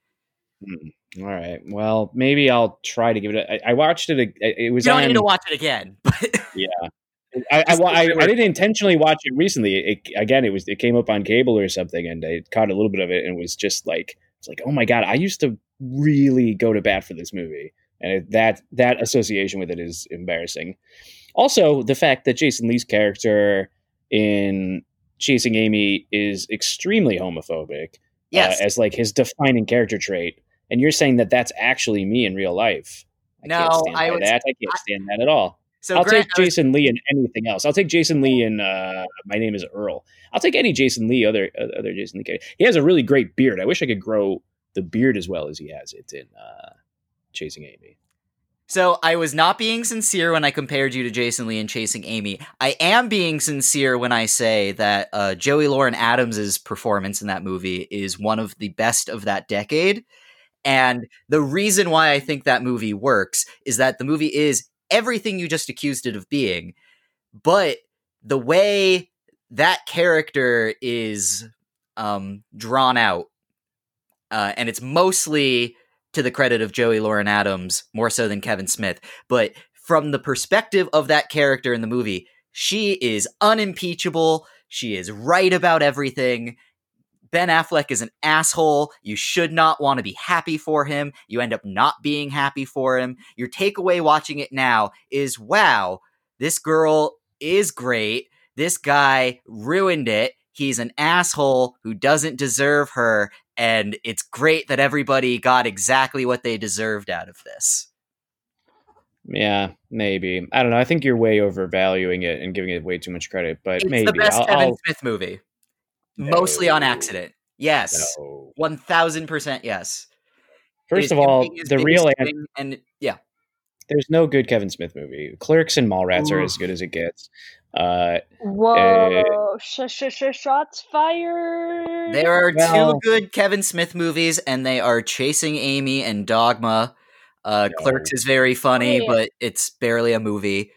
Hmm. All right. Well, maybe I'll try to give it. A, I, I watched it. a- It was You don't on. need to watch it again. But I, I, I, I didn't intentionally watch it recently. It, again, it was it came up on cable or something, and I caught a little bit of it, and it was just like it's like, oh my god, I used to really go to bat for this movie, and it, that that association with it is embarrassing. Also, the fact that Jason Lee's character in Chasing Amy is extremely homophobic, yes, uh, as like his defining character trait, and you're saying that that's actually me in real life. I can't No, stand I would- that. I can't stand that at all. So I'll Grant, take I was- Jason Lee and anything else. I'll take Jason Lee and uh, My Name Is Earl. I'll take any Jason Lee, other other Jason Lee. He has a really great beard. I wish I could grow the beard as well as he has it in uh, Chasing Amy. So I was not being sincere when I compared you to Jason Lee in Chasing Amy. I am being sincere when I say that uh, Joey Lauren Adams' performance in that movie is one of the best of that decade. And the reason why I think that movie works is that the movie is everything you just accused it of being, but the way that character is um, drawn out, uh, and it's mostly to the credit of Joey Lauren Adams more so than Kevin Smith. But from the perspective of that character in the movie, she is unimpeachable. She is right about everything. Ben Affleck is an asshole. You should not want to be happy for him. You end up not being happy for him. Your takeaway watching it now is wow, this girl is great. This guy ruined it. He's an asshole who doesn't deserve her and it's great that everybody got exactly what they deserved out of this. Yeah, maybe. I don't know. I think you're way overvaluing it and giving it way too much credit. But It's maybe the best I'll, Kevin I'll- Smith movie. Mostly on accident. Yes. no. 1000% yes. First of all, the real an- and yeah. there's no good Kevin Smith movie. Clerks and Mallrats are as good as it gets. Uh, Whoa! sh- sh- sh- shots fired. There are Well- two good Kevin Smith movies and they are Chasing Amy and Dogma. Uh, No. Clerks is very funny, Wait. but it's barely a movie.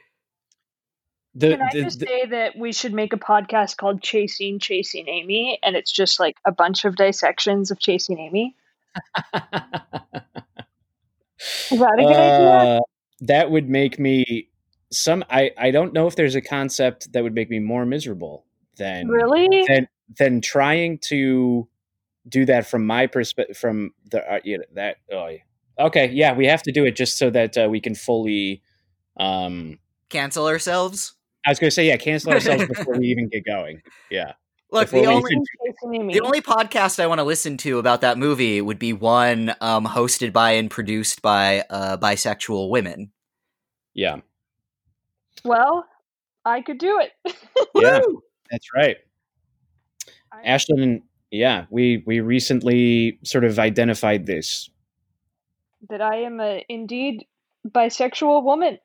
The, Can I the- just the- say that we should make a podcast called Chasing Chasing Amy, and it's just like a bunch of dissections of Chasing Amy? Is that a good idea? Uh, that would make me some. I I don't know if there's a concept that would make me more miserable than Really? than than trying to do that from my perspective. From the uh, you know, that oh yeah. okay yeah we have to do it just so that uh, we can fully. Um, Cancel ourselves? I was going to say yeah cancel ourselves before we even get going. Yeah. Look, Before the only can- Chasing Amy. The only podcast I want to listen to about that movie would be one um, hosted by and produced by uh, bisexual women. Yeah. Well, I could do it. Yeah. That's right. I- Ashlyn, yeah, we we recently sort of identified this. that I am a indeed bisexual woman.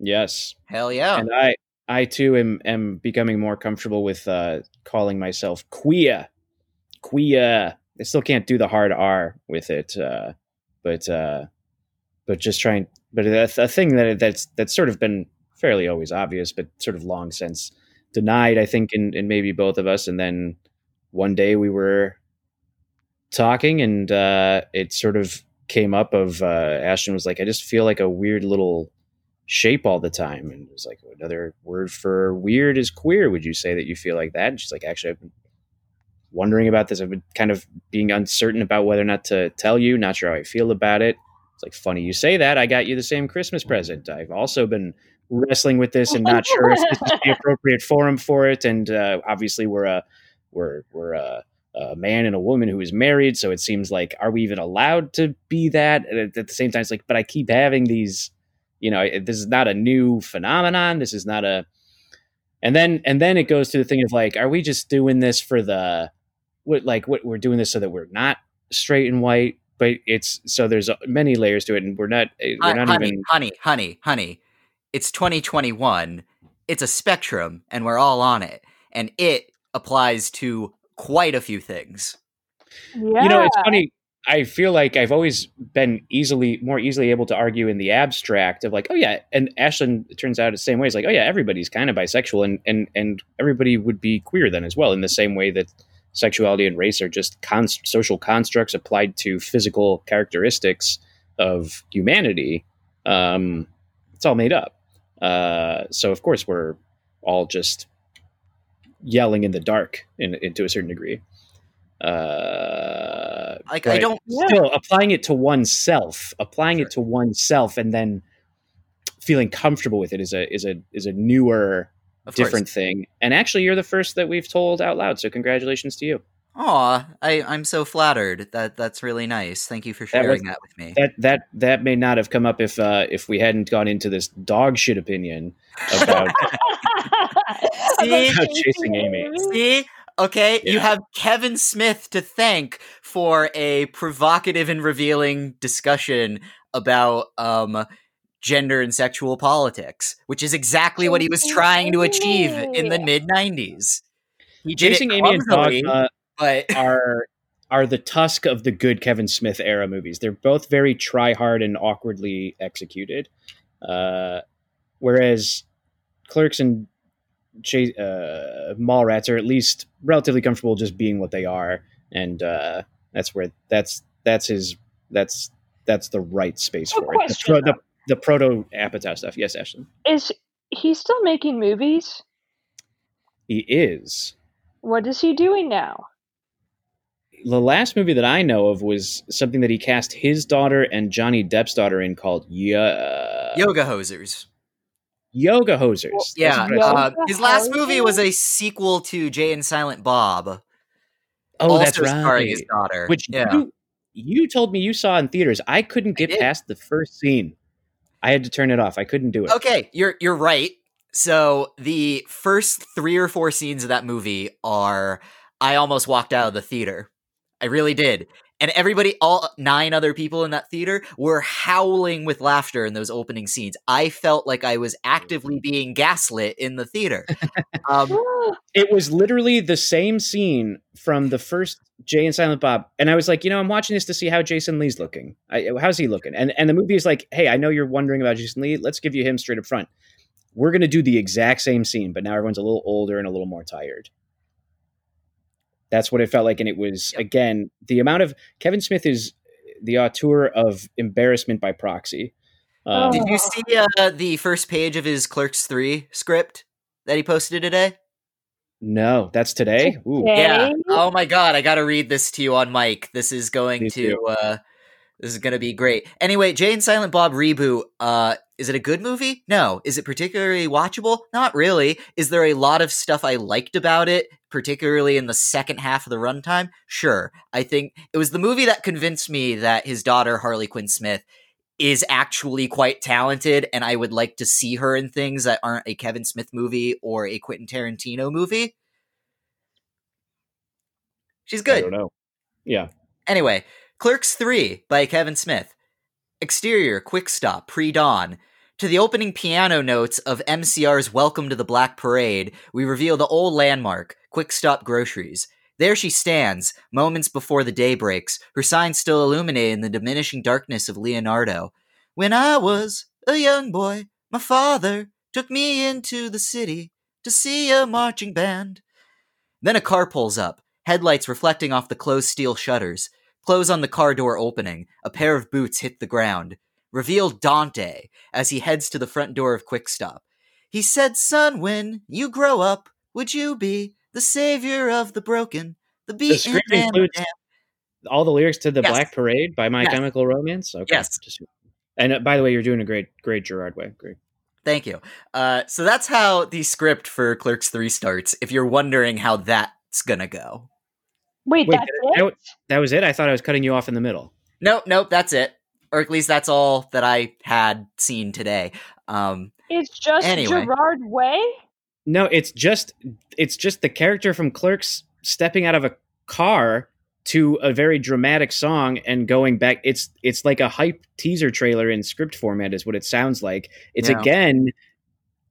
Yes. Hell yeah. And I I too am am becoming more comfortable with uh calling myself queer. Queer. I still can't do the hard R with it. Uh but uh but just trying but a, a thing that that's that's sort of been fairly always obvious but sort of long since denied, I think, in, in maybe both of us. And then one day we were talking, and uh, it sort of came up. Of uh, Ashlyn was like, "I just feel like a weird little shape all the time," and it was like another word for weird is queer. Would you say that you feel like that? And she's like, "Actually, I've been wondering about this. I've been kind of being uncertain about whether or not to tell you. Not sure how I feel about it." It's like funny you say that. I got you the same Christmas present. I've also been wrestling with this and not sure if this is the appropriate forum for it. And uh, obviously, we're a we're we're a, a, man and a woman who is married, so it seems like are we even allowed to be that? And at the same time, it's like, but I keep having these. You know, this is not a new phenomenon. This is not a. And then and then it goes to the thing of like, are we just doing this for the, what like what we're doing this so that we're not straight and white? But it's so there's uh, many layers to it, and we're not eh, we're not honey, even honey, honey, honey it's 2021 it's a spectrum and we're all on it and it applies to quite a few things yeah. you know it's funny i feel like i've always been easily more easily able to argue in the abstract of like oh yeah and ashlyn it turns out the same way. It's like oh yeah everybody's kind of bisexual and and and everybody would be queer then as well in the same way that sexuality and race are just social constructs applied to physical characteristics of humanity. Um, it's all made up. Uh, so of course we're all just yelling in the dark in, in to a certain degree. Uh, like I don't still yeah. applying it to oneself, applying sure. it to oneself, and then feeling comfortable with it is a is a is a newer, of different course. thing. And actually, you're the first that we've told out loud. So congratulations to you. Aw, I, I'm so flattered. That that's really nice. Thank you for sharing that, was, that with me. That that that may not have come up if uh, if we hadn't gone into this dog shit opinion about, See? about chasing Amy. See, okay, yeah. you have Kevin Smith to thank for a provocative and revealing discussion about um gender and sexual politics, which is exactly what he was trying to achieve in the mid '90s. He Chasing Amy and Dogma but are are the tusk of the good Kevin Smith era movies. They're both very try hard and awkwardly executed. Uh, whereas Clerks and Ch- uh, Mallrats are at least relatively comfortable just being what they are, and uh, that's where that's that's his that's that's the right space no for question, it. The, the, the proto Apatow stuff. Yes, Ashlyn. Is he still making movies? He is. What is he doing now? the last movie that I know of was something that he cast his daughter and Johnny Depp's daughter in called Yo- Yoga Hosers. Yoga Hosers. Yeah, uh, his last movie was a sequel to Jay and Silent Bob. Oh, that's right. Starring his daughter, which yeah. you, you told me you saw in theaters. I couldn't get I past the first scene. I had to turn it off. I couldn't do it. Okay, you're you're right. So the first three or four scenes of that movie are I almost walked out of the theater I really did. And everybody, all nine other people in that theater, were howling with laughter in those opening scenes. I felt like I was actively being gaslit in the theater. Um, it was literally the same scene from the first Jay and Silent Bob, and I was like, you know, I'm watching this to see how Jason Lee's looking. I, how's he looking? And and the movie is like, hey, I know you're wondering about Jason Lee. Let's give you him straight up front. We're gonna do the exact same scene, but now everyone's a little older and a little more tired. That's what it felt like. And it was, yep. again, the amount of Kevin Smith is the auteur of embarrassment by proxy. Um, Did you see uh, the first page of his Clerks 3 script that he posted today? No, that's today. Ooh. Yeah. Oh my god, I got to read this to you on mic. This is going Me to uh this is going to be great. Anyway, Jay and Silent Bob reboot uh is it a good movie? No. Is it particularly watchable? Not really. Is there a lot of stuff I liked about it, particularly in the second half of the runtime? Sure. I think it was the movie that convinced me that his daughter, Harley Quinn Smith, is actually quite talented, and I would like to see her in things that aren't a Kevin Smith movie or a Quentin Tarantino movie. She's good. I don't know. Yeah. Anyway, Clerks 3 by Kevin Smith. Exterior, quick stop, pre dawn. To the opening piano notes of MCR's Welcome to the Black Parade, we reveal the old landmark, Quick Stop Groceries. There she stands, moments before the day breaks, her sign still illuminated in the diminishing darkness of Leonardo. When I was a young boy, my father took me into the city to see a marching band. Then a car pulls up, headlights reflecting off the closed steel shutters. Close on the car door opening. A pair of boots hit the ground. Reveal Dante as he heads to the front door of Quick Stop. He said, Son, when you grow up, would you be the savior of the broken, the beaten, script and the includes- All the lyrics to the Yes. Black Parade by My Yes. Chemical Romance. Okay. Yes. And uh, by the way, you're doing a great, great Gerard way. Great. Thank you. Uh, so that's how the script for Clerks 3 starts, if you're wondering how that's gonna go. Wait, Wait, that's that- it? That was it. I thought I was cutting you off in the middle. Nope, nope, that's it. Or at least that's all that I had seen today. Um, It's just Anyway. Gerard Way? No, it's just it's just the character from Clerks stepping out of a car to a very dramatic song and going back. It's it's like a hype teaser trailer in script format, is what it sounds like. It's Yeah. again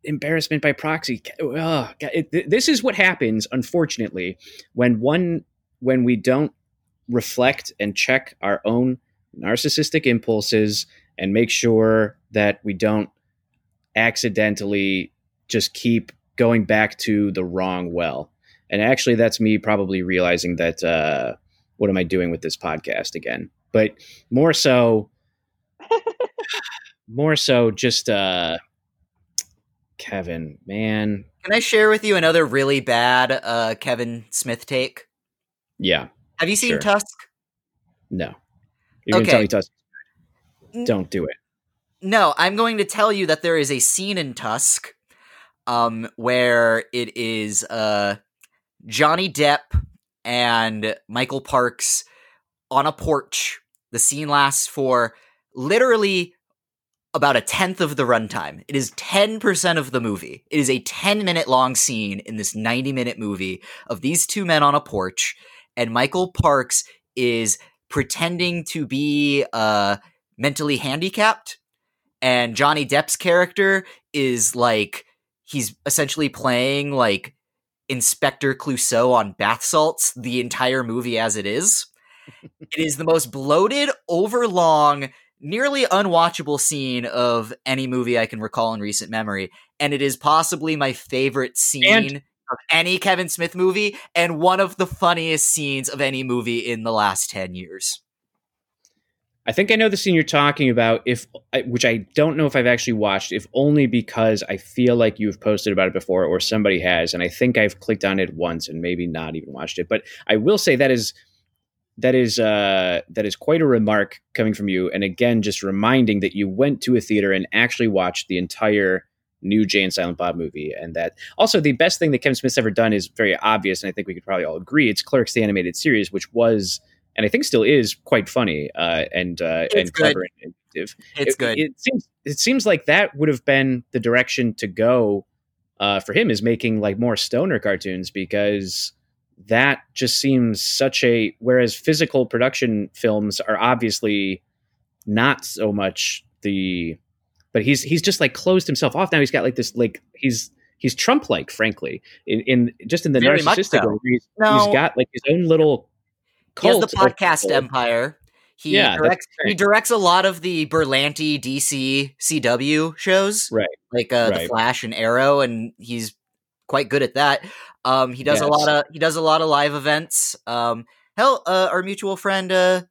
embarrassment by proxy. Ugh, it- this is what happens, unfortunately, when one when we don't reflect and check our own narcissistic impulses and make sure that we don't accidentally just keep going back to the wrong well. And actually, that's me probably realizing that uh, what am I doing with this podcast again? But more so, more so, just uh, Kevin, man, can I share with you another really bad uh, Kevin Smith take? Yeah, Have you seen Sure. Tusk? no, you're gonna tell me Tusk. Don't do it. No, I'm going to tell you that there is a scene in Tusk um, where it is uh, Johnny Depp and Michael Parks on a porch. The scene lasts for literally about a tenth of the runtime. It is 10% of the movie. It is a 10 minute long scene in this 90 minute movie of these two men on a porch, and Michael Parks is pretending to be uh, mentally handicapped and Johnny Depp's character is like he's essentially playing like Inspector Clouseau on bath salts the entire movie as it is. it is the most bloated, overlong, nearly unwatchable scene of any movie I can recall in recent memory, and it is possibly my favorite scene And- of any Kevin Smith movie and one of the funniest scenes of any movie in the last 10 years. I think I know the scene you're talking about. If which I don't know if I've actually watched, if only because I feel like you've posted about it before or somebody has, and I think I've clicked on it once and maybe not even watched it. But I will say that is that is uh, that is quite a remark coming from you, and again, just reminding that you went to a theater and actually watched the entire new Jay and Silent Bob movie, and that also the best thing that Kevin Smith's ever done is very obvious, and I think we could probably all agree it's Clerks the animated series, which was and I think still is quite funny uh, and uh, and clever and inventive. It's it, good. It seems it seems like that would have been the direction to go uh, for him is making like more stoner cartoons because that just seems such a whereas physical production films are obviously not so much the but he's he's just like closed himself off now he's got like this like he's he's Trump like frankly in, in just in the Very narcissistic so. way, he's, No. he's got like his own little He has the podcast people. empire. He Yeah, directs he directs a lot of the Berlanti DC CW shows, right like uh, the Flash and Arrow, and he's quite good at that. Um, he does a lot of he does a lot of live events. Um, hell, uh, our mutual friend uh,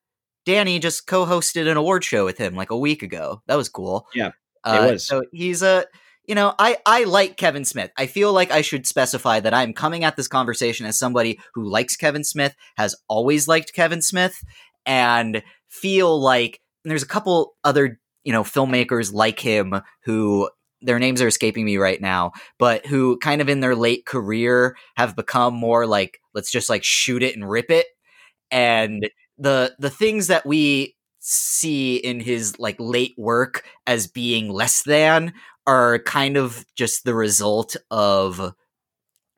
Danny just co-hosted an award show with him like a week ago. That was cool. Yeah, uh, was. So he's a you know I I like Kevin Smith. I feel like I should specify that I'm coming at this conversation as somebody who likes Kevin Smith, has always liked Kevin Smith, and feel like and there's a couple other you know filmmakers like him who their names are escaping me right now but who kind of in their late career have become more like let's just like shoot it and rip it and the the things that we see in his like late work as being less than are kind of just the result of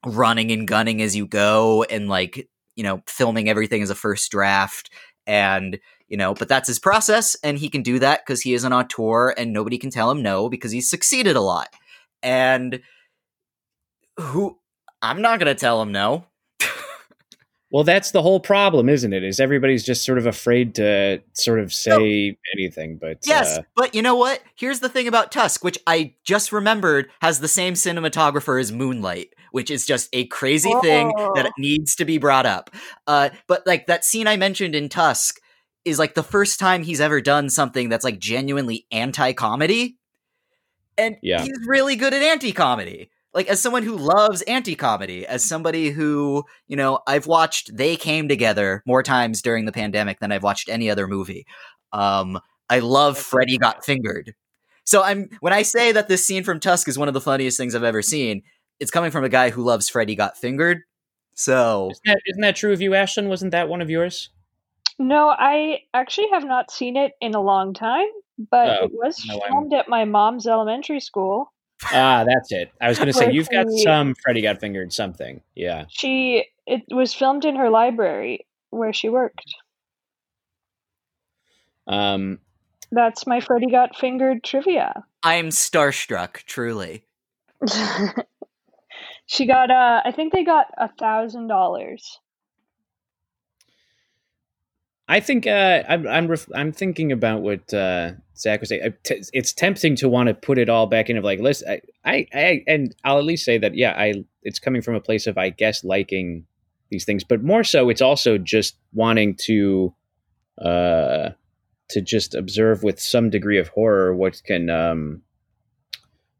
running and gunning as you go and like you know filming everything as a first draft and you know but that's his process and he can do that because he is an auteur and nobody can tell him no because he's succeeded a lot. And who i'm not gonna tell him no Well, that's the whole problem, isn't it? Is everybody's just sort of afraid to sort of say no. anything? But yes, uh, but you know what? Here's the thing about Tusk, which I just remembered has the same cinematographer as Moonlight, which is just a crazy oh. thing that needs to be brought up. Uh, but like that scene I mentioned in Tusk is like the first time he's ever done something that's like genuinely anti-comedy, and yeah. he's really good at anti-comedy like as someone who loves anti-comedy as somebody who you know i've watched they came together more times during the pandemic than i've watched any other movie. Um i love freddy got fingered. So i'm when i say that this scene from tusk is one of the funniest things i've ever seen it's coming from a guy who loves freddy got fingered. So isn't that, isn't that true of you ashlyn? Wasn't that one of yours? No i actually have not seen it in a long time but oh, it was no, filmed I'm... at my mom's elementary school Ah, that's it. I was going to say you've got some Freddy Got Fingered something. Yeah. She it was filmed in her library where she worked. Um that's my Freddy Got Fingered trivia. I'm starstruck, truly. she got uh I think they got a thousand dollars. I think uh, I'm I'm, ref- I'm thinking about what uh, Zach was saying. It's tempting to want to put it all back in of like listen. I, I, I and I'll at least say that yeah, I it's coming from a place of I guess liking these things, but more so it's also just wanting to uh to just observe with some degree of horror what can um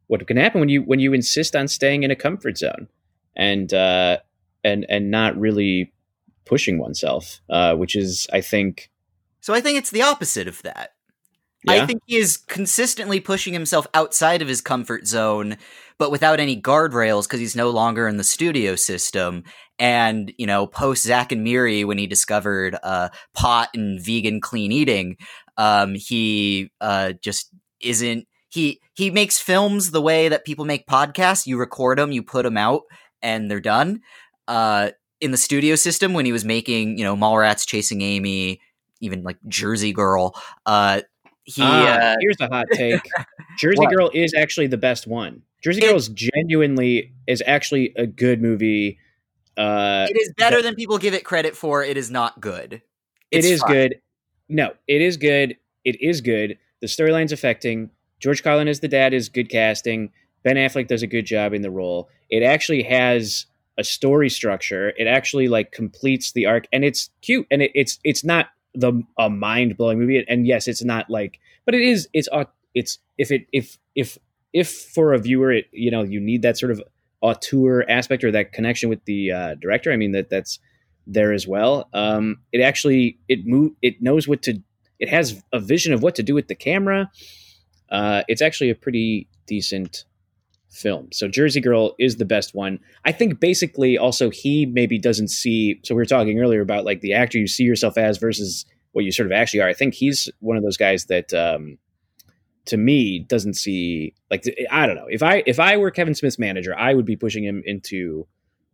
what can happen when you when you insist on staying in a comfort zone and uh and and not really pushing oneself, uh, which is, I think. So I think it's the opposite of that. Yeah? I think he is consistently pushing himself outside of his comfort zone, but without any guardrails because he's no longer in the studio system. And, you know, post Zack and Miri, when he discovered uh, pot and vegan clean eating, um, he uh, just isn't. He, he makes films the way that people make podcasts. You record them, you put them out, and they're done. Uh, in the studio system when he was making, you know, Mallrats Chasing Amy, even like Jersey Girl. Uh, he ah, uh, here's a hot take: Jersey Girl is actually the best one. Jersey it, Girl is genuinely is actually a good movie. Uh, it is better than people give it credit for. It is not good. It's it is good. No, it is good. It is good. The storyline's affecting. George Carlin as the dad is good casting. Ben Affleck does a good job in the role. It actually has a story structure. It actually like completes the arc, and it's cute, and it, it's it's not the a mind blowing movie. And yes, it's not like, but it is. It's it's if it if if if for a viewer, it you know you need that sort of auteur aspect or that connection with the uh, director. I mean that that's there as well. Um, it actually it move it knows what to. It has a vision of what to do with the camera. Uh, it's actually a pretty decent film. So Jersey Girl is the best one. I think basically also he maybe doesn't see so we were talking earlier about like the actor you see yourself as versus what you sort of actually are. I think he's one of those guys that um to me doesn't see like I don't know. If I if I were Kevin Smith's manager, I would be pushing him into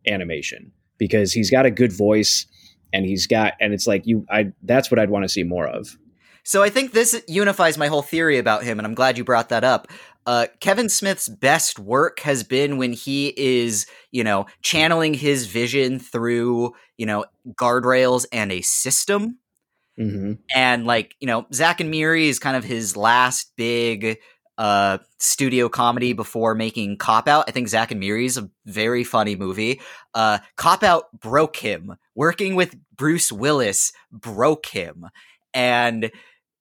animation because he's got a good voice and he's got and it's like you I that's what I'd want to see more of. So I think this unifies my whole theory about him, and I'm glad you brought that up. Uh, Kevin Smith's best work has been when he is, you know, channeling his vision through, you know, guardrails and a system. Mm-hmm. And like, you know, Zack and Miri is kind of his last big uh, studio comedy before making Cop Out. I think Zack and Miri is a very funny movie. Uh, Cop Out broke him. Working with Bruce Willis broke him. And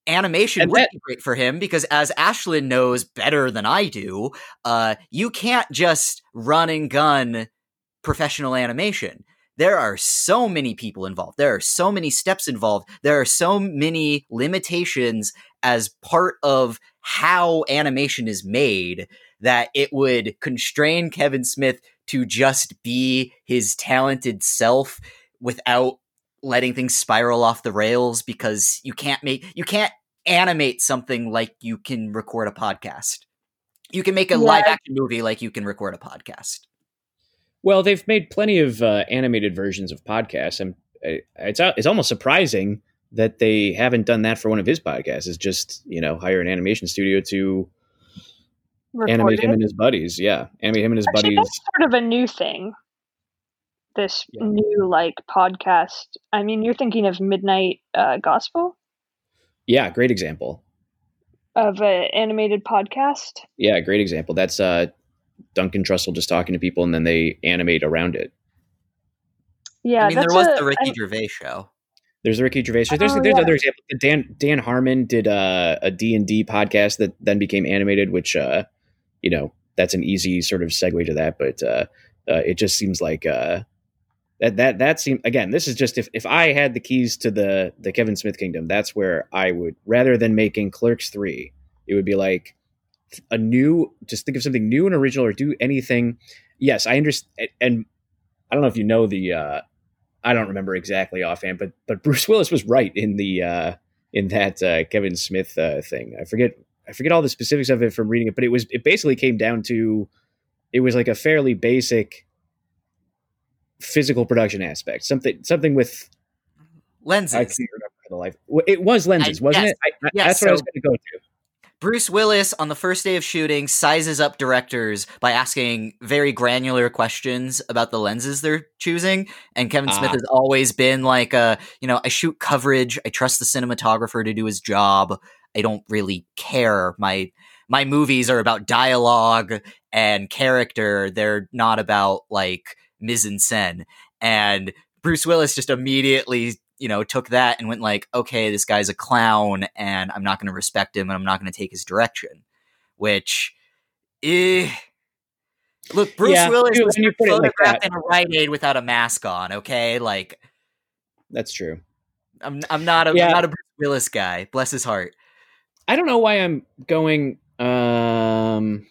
animation and would that- be great for him because as Ashlyn knows better than I do, uh, you can't just run and gun professional animation. There are so many people involved. There are so many steps involved. There are so many limitations as part of how animation is made that it would constrain Kevin Smith to just be his talented self without letting things spiral off the rails because you can't make you can't animate something like you can record a podcast. You can make a yeah. live action movie like you can record a podcast. Well, they've made plenty of uh, animated versions of podcasts, and uh, it's it's almost surprising that they haven't done that for one of his podcasts. Is just you know hire an animation studio to Record animate him and his buddies. Yeah, animate him and his Actually, buddies. That's sort of a new thing. This Yeah. new like podcast. I mean, you're thinking of Midnight uh, Gospel Yeah, great example. of an animated podcast. Yeah, great example. That's uh, Duncan Trussell just talking to people and then they animate around it. Yeah, I mean, there was a- the Ricky I- Gervais show. There's the Ricky Gervais. show. There's Oh, there's yeah. other examples. Dan Dan Harmon did uh, a D and D podcast that then became animated, which uh, you know that's an easy sort of segue to that. But uh, uh, it just seems like uh, that that that seems again. This is just if if I had the keys to the the Kevin Smith kingdom, that's where I would rather than making Clerks three, it would be like a new. Just think of something new and original, or do anything. Yes, I understand, and I don't know if you know the. Uh, I don't remember exactly offhand, but but Bruce Willis was right in the uh, in that uh, Kevin Smith uh, thing. I forget I forget all the specifics of it from reading it, but it was it basically came down to it was like a fairly basic physical production aspect, something something with Lenses. I can't remember the life. It was lenses, I- wasn't yes. it? I, Yes, that's what I was going to go to. Bruce Willis on the first day of shooting sizes up directors by asking very granular questions about the lenses they're choosing. And Kevin Smith Ah. has always been like, uh, you know, I shoot coverage. I trust the cinematographer to do his job. I don't really care. My my movies are about dialogue and character. They're not about like mise en scène. And Bruce Willis just immediately, you know, took that and went like, okay, this guy's a clown, and I'm not going to respect him, and I'm not going to take his direction. Which, eh. Look, Bruce Yeah, Willis when was it like photographed in a Rite Aid without a mask on. Okay, like That's true. I'm, I'm not a, Yeah. am not a Bruce Willis guy. Bless his heart. I don't know why I'm going. Um,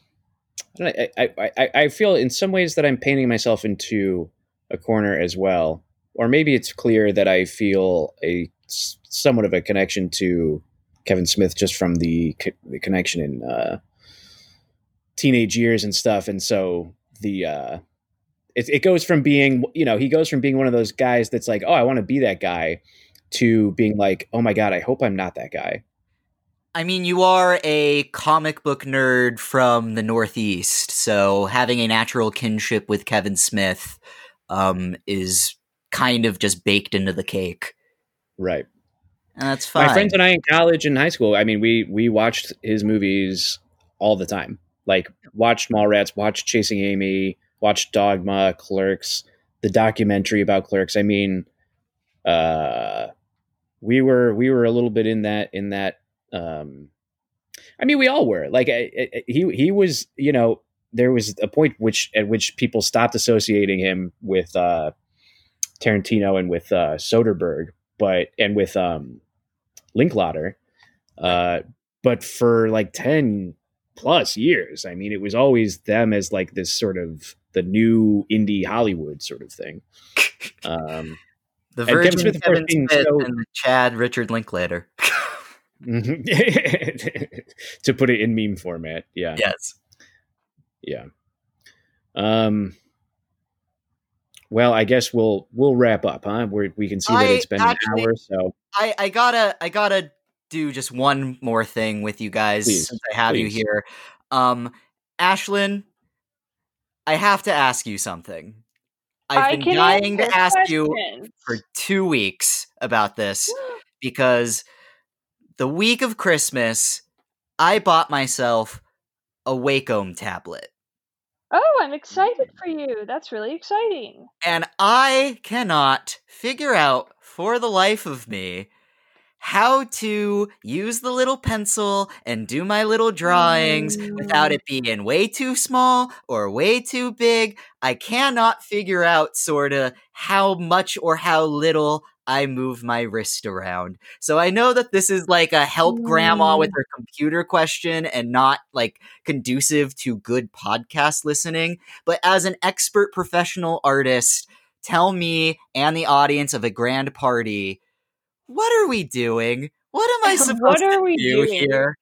I, I, I, I, feel in some ways that I'm painting myself into a corner as well, or maybe it's clear that I feel a somewhat of a connection to Kevin Smith just from the, co- the connection in uh, teenage years and stuff, and so the uh, it, it goes from being you know he goes from being one of those guys that's like oh I want to be that guy to being like oh my god I hope I'm not that guy. I mean, you are a comic book nerd from the Northeast, so having a natural kinship with Kevin Smith um, is kind of just baked into the cake. Right. And that's fine. My friends and I in college and high school, I mean, we we watched his movies all the time. Like watched Mallrats, watched Chasing Amy, watched Dogma, Clerks, the documentary about Clerks. I mean, uh, we were we were a little bit in that in that. Um, I mean, we all were. Like I, I, he he was, you know, there was a point which at which people stopped associating him with uh, Tarantino and with uh, Soderbergh, but and with um, Linklater. Uh, but for like 10 plus years, I mean, it was always them as like this sort of the new indie Hollywood sort of thing. Um, the Kevin Virgin Smith, of course, Kevin Smith so- and Chad Richard Linklater. to put it in meme format. Yeah. yes. Yeah. Um, well, I guess we'll we'll wrap up, huh? We're, we can see that I it's been actually- an hour, so I, I gotta I gotta do just one more thing with you guys Please, since I have you here. Um Ashlyn, I have to ask you something. I've I been dying to answer ask you for two weeks about this because the week of Christmas, I bought myself a Wacom tablet. Oh, I'm excited mm. for you. That's really exciting. And I cannot figure out for the life of me how to use the little pencil and do my little drawings without mm. it being way too small or way too big. I cannot figure out sort of how much or how little I move my wrist around. So I know that this is like a help grandma with her computer question and not like conducive to good podcast listening. But as an expert professional artist, tell me and the audience of a grand party, what are we doing? What am I supposed What are to we do doing? here?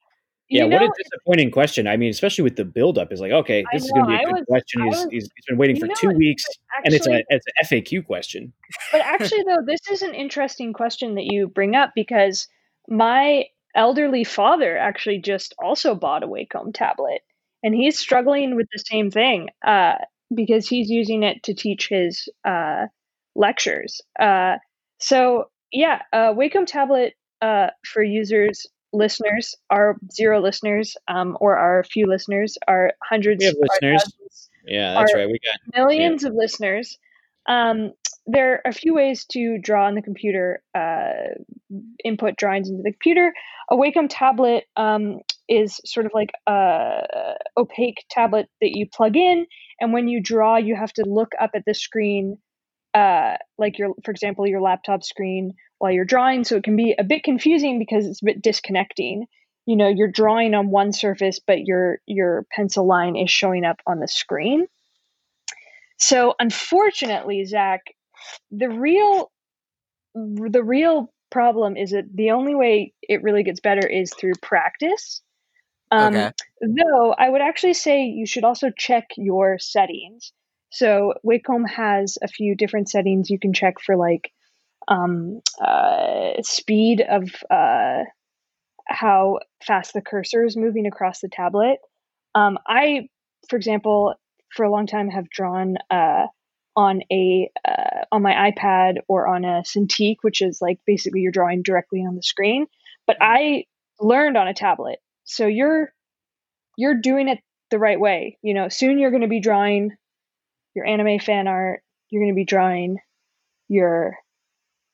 Yeah. You what a disappointing question. I mean, especially with the buildup, is like, okay, this is going to be a good was- question. He's, was- he's, he's been waiting for know, two weeks, and it's a it's an FAQ question. but actually though, this is an interesting question that you bring up because my elderly father actually just also bought a Wacom tablet, and he's struggling with the same thing. Uh, because he's using it to teach his uh, lectures. Uh, so yeah, uh, Wacom tablet uh, for users, listeners, our zero listeners, um, or our few listeners, our hundreds. of listeners. thousands, Yeah, that's right. We got millions of listeners. Um, there are a few ways to draw on the computer, uh, input drawings into the computer. A Wacom tablet um, is sort of like a opaque tablet that you plug in, and when you draw, you have to look up at the screen, uh, like your, for example, your laptop screen while you're drawing. So it can be a bit confusing because it's a bit disconnecting. You know, you're drawing on one surface, but your your pencil line is showing up on the screen. So unfortunately, Zach, the real the real problem is that the only way it really gets better is through practice. Um, Okay. Though I would actually say you should also check your settings. So Wacom has a few different settings you can check for like um, uh, speed of uh, how fast the cursor is moving across the tablet. Um, I, for example, for a long time have drawn uh, on a uh, on my iPad or on a Cintiq, which is like basically you're drawing directly on the screen. But I learned on a tablet, so you're you're doing it the right way. You know, soon you're going to be drawing your anime fan art. You're going to be drawing your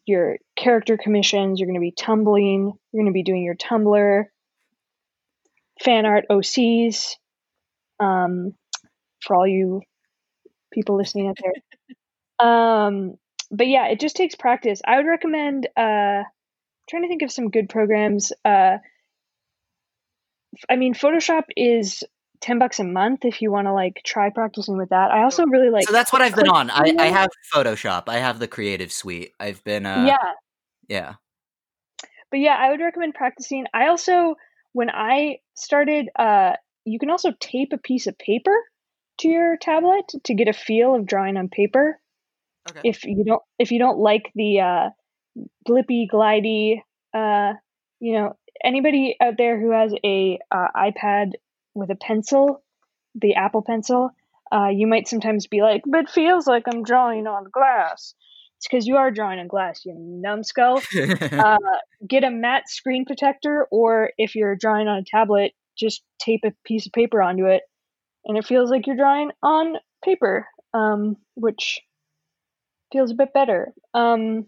your character commissions. You're going to be tumbling. You're going to be doing your Tumblr fan art OCs. Um, for all you people listening out there. um, but yeah, it just takes practice. I would recommend. Uh, trying to think of some good programs. Uh, I mean, Photoshop is ten bucks a month if you want to like try practicing with that. I also really like. so that's what I've been on. I, I have Photoshop. I have the Creative Suite. I've been. Uh, yeah, Yeah. but yeah, I would recommend practicing. I also, when I started, uh, you can also tape a piece of paper to your tablet to get a feel of drawing on paper. Okay. If you don't, if you don't like the uh, blippy, glidey, uh, you know, anybody out there who has a uh, iPad with a pencil, the Apple Pencil, uh, you might sometimes be like, "But it feels like I'm drawing on glass." It's because you are drawing on glass, you numbskull uh, get a matte screen protector, or if you're drawing on a tablet, just tape a piece of paper onto it, and it feels like you're drawing on paper, um, which feels a bit better. Um,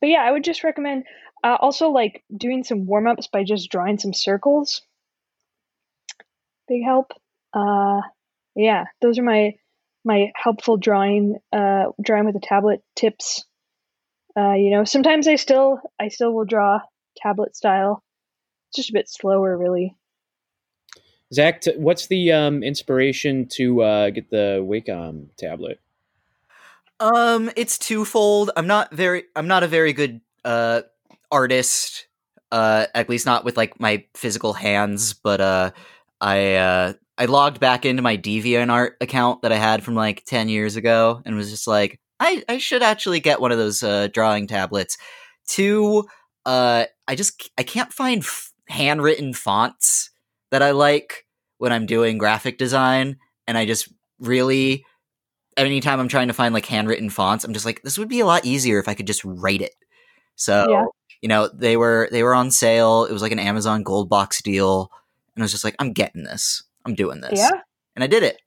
but yeah, I would just recommend uh, also like doing some warm ups by just drawing some circles. Big help. Uh, yeah, those are my my helpful drawing uh, drawing with a tablet tips uh, you know sometimes i still i still will draw tablet style it's just a bit slower really Zach. T- what's the um, inspiration to uh, get the Wacom tablet? Um, it's twofold. I'm not very I'm not a very good uh artist, uh at least not with like my physical hands, but uh I uh I logged back into my DeviantArt account that I had from like 10 years ago and was just like I I should actually get one of those uh drawing tablets. Two, uh I just I can't find f- handwritten fonts that I like when I'm doing graphic design and I just really anytime I'm trying to find like handwritten fonts, I'm just like, this would be a lot easier if I could just write it. So, Yeah. you know, they were they were on sale. It was like an Amazon gold box deal. And I was just like, I'm getting this. I'm doing this. yeah And I did it.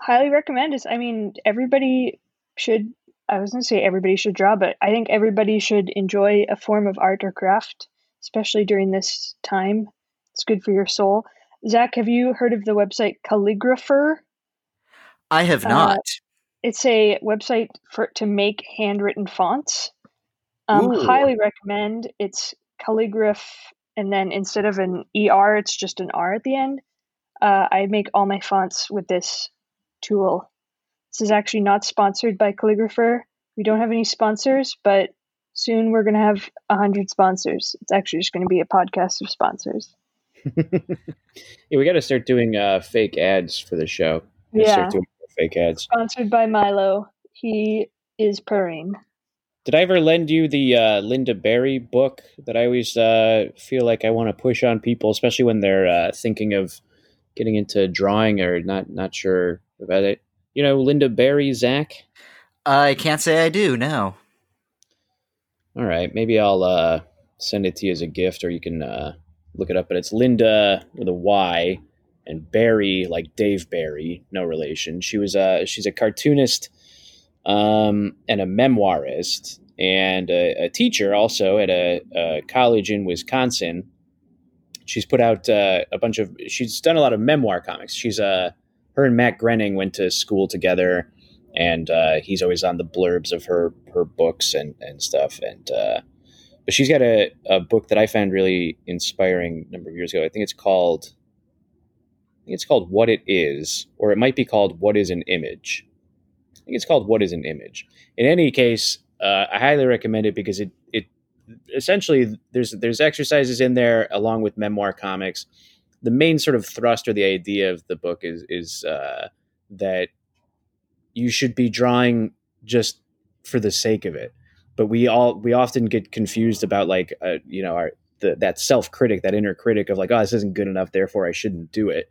highly recommend it i mean everybody should i was going to say everybody should draw but i think everybody should enjoy a form of art or craft especially during this time it's good for your soul zach have you heard of the website Calligraphr I have Uh, not. it's a website for to make handwritten fonts. Um, highly recommend. It's calligraph, and then instead of an er, it's just an r at the end. Uh, I make all my fonts with this tool. This is actually not sponsored by Calligraphr. We don't have any sponsors, but soon we're going to have a hundred sponsors. It's actually just going to be a podcast of sponsors. Yeah, we got to start doing uh, fake ads for the show. Yeah, fake ads. sponsored by Milo. He is purring. Did I ever lend you the uh, Lynda Barry book that I always uh, feel like I want to push on people, especially when they're uh, thinking of getting into drawing or not not sure about it? You know Lynda Barry, Zach? I can't say I do. No. All right, maybe I'll uh, send it to you as a gift, or you can uh, look it up. But it's Linda with a Y and Barry, like Dave Barry, no relation. She was a she's a cartoonist um, and a memoirist and a, a teacher also at a, a, college in Wisconsin. She's put out uh, a bunch of. She's done a lot of memoir comics. She's a uh, her and Matt Groening went to school together, and uh, he's always on the blurbs of her her books and and stuff. And uh, but she's got a, a book that I found really inspiring a number of years ago. I think it's called. I think it's called What It Is, or it might be called What Is an Image. I think it's called What Is an Image. In any case, uh, I highly recommend it because it it essentially there's there's exercises in there along with memoir comics. The main sort of thrust or the idea of the book is is uh, that you should be drawing just for the sake of it. But we all we often get confused about like uh, you know our the, that self critic, that inner critic of like, oh, this isn't good enough, therefore I shouldn't do it.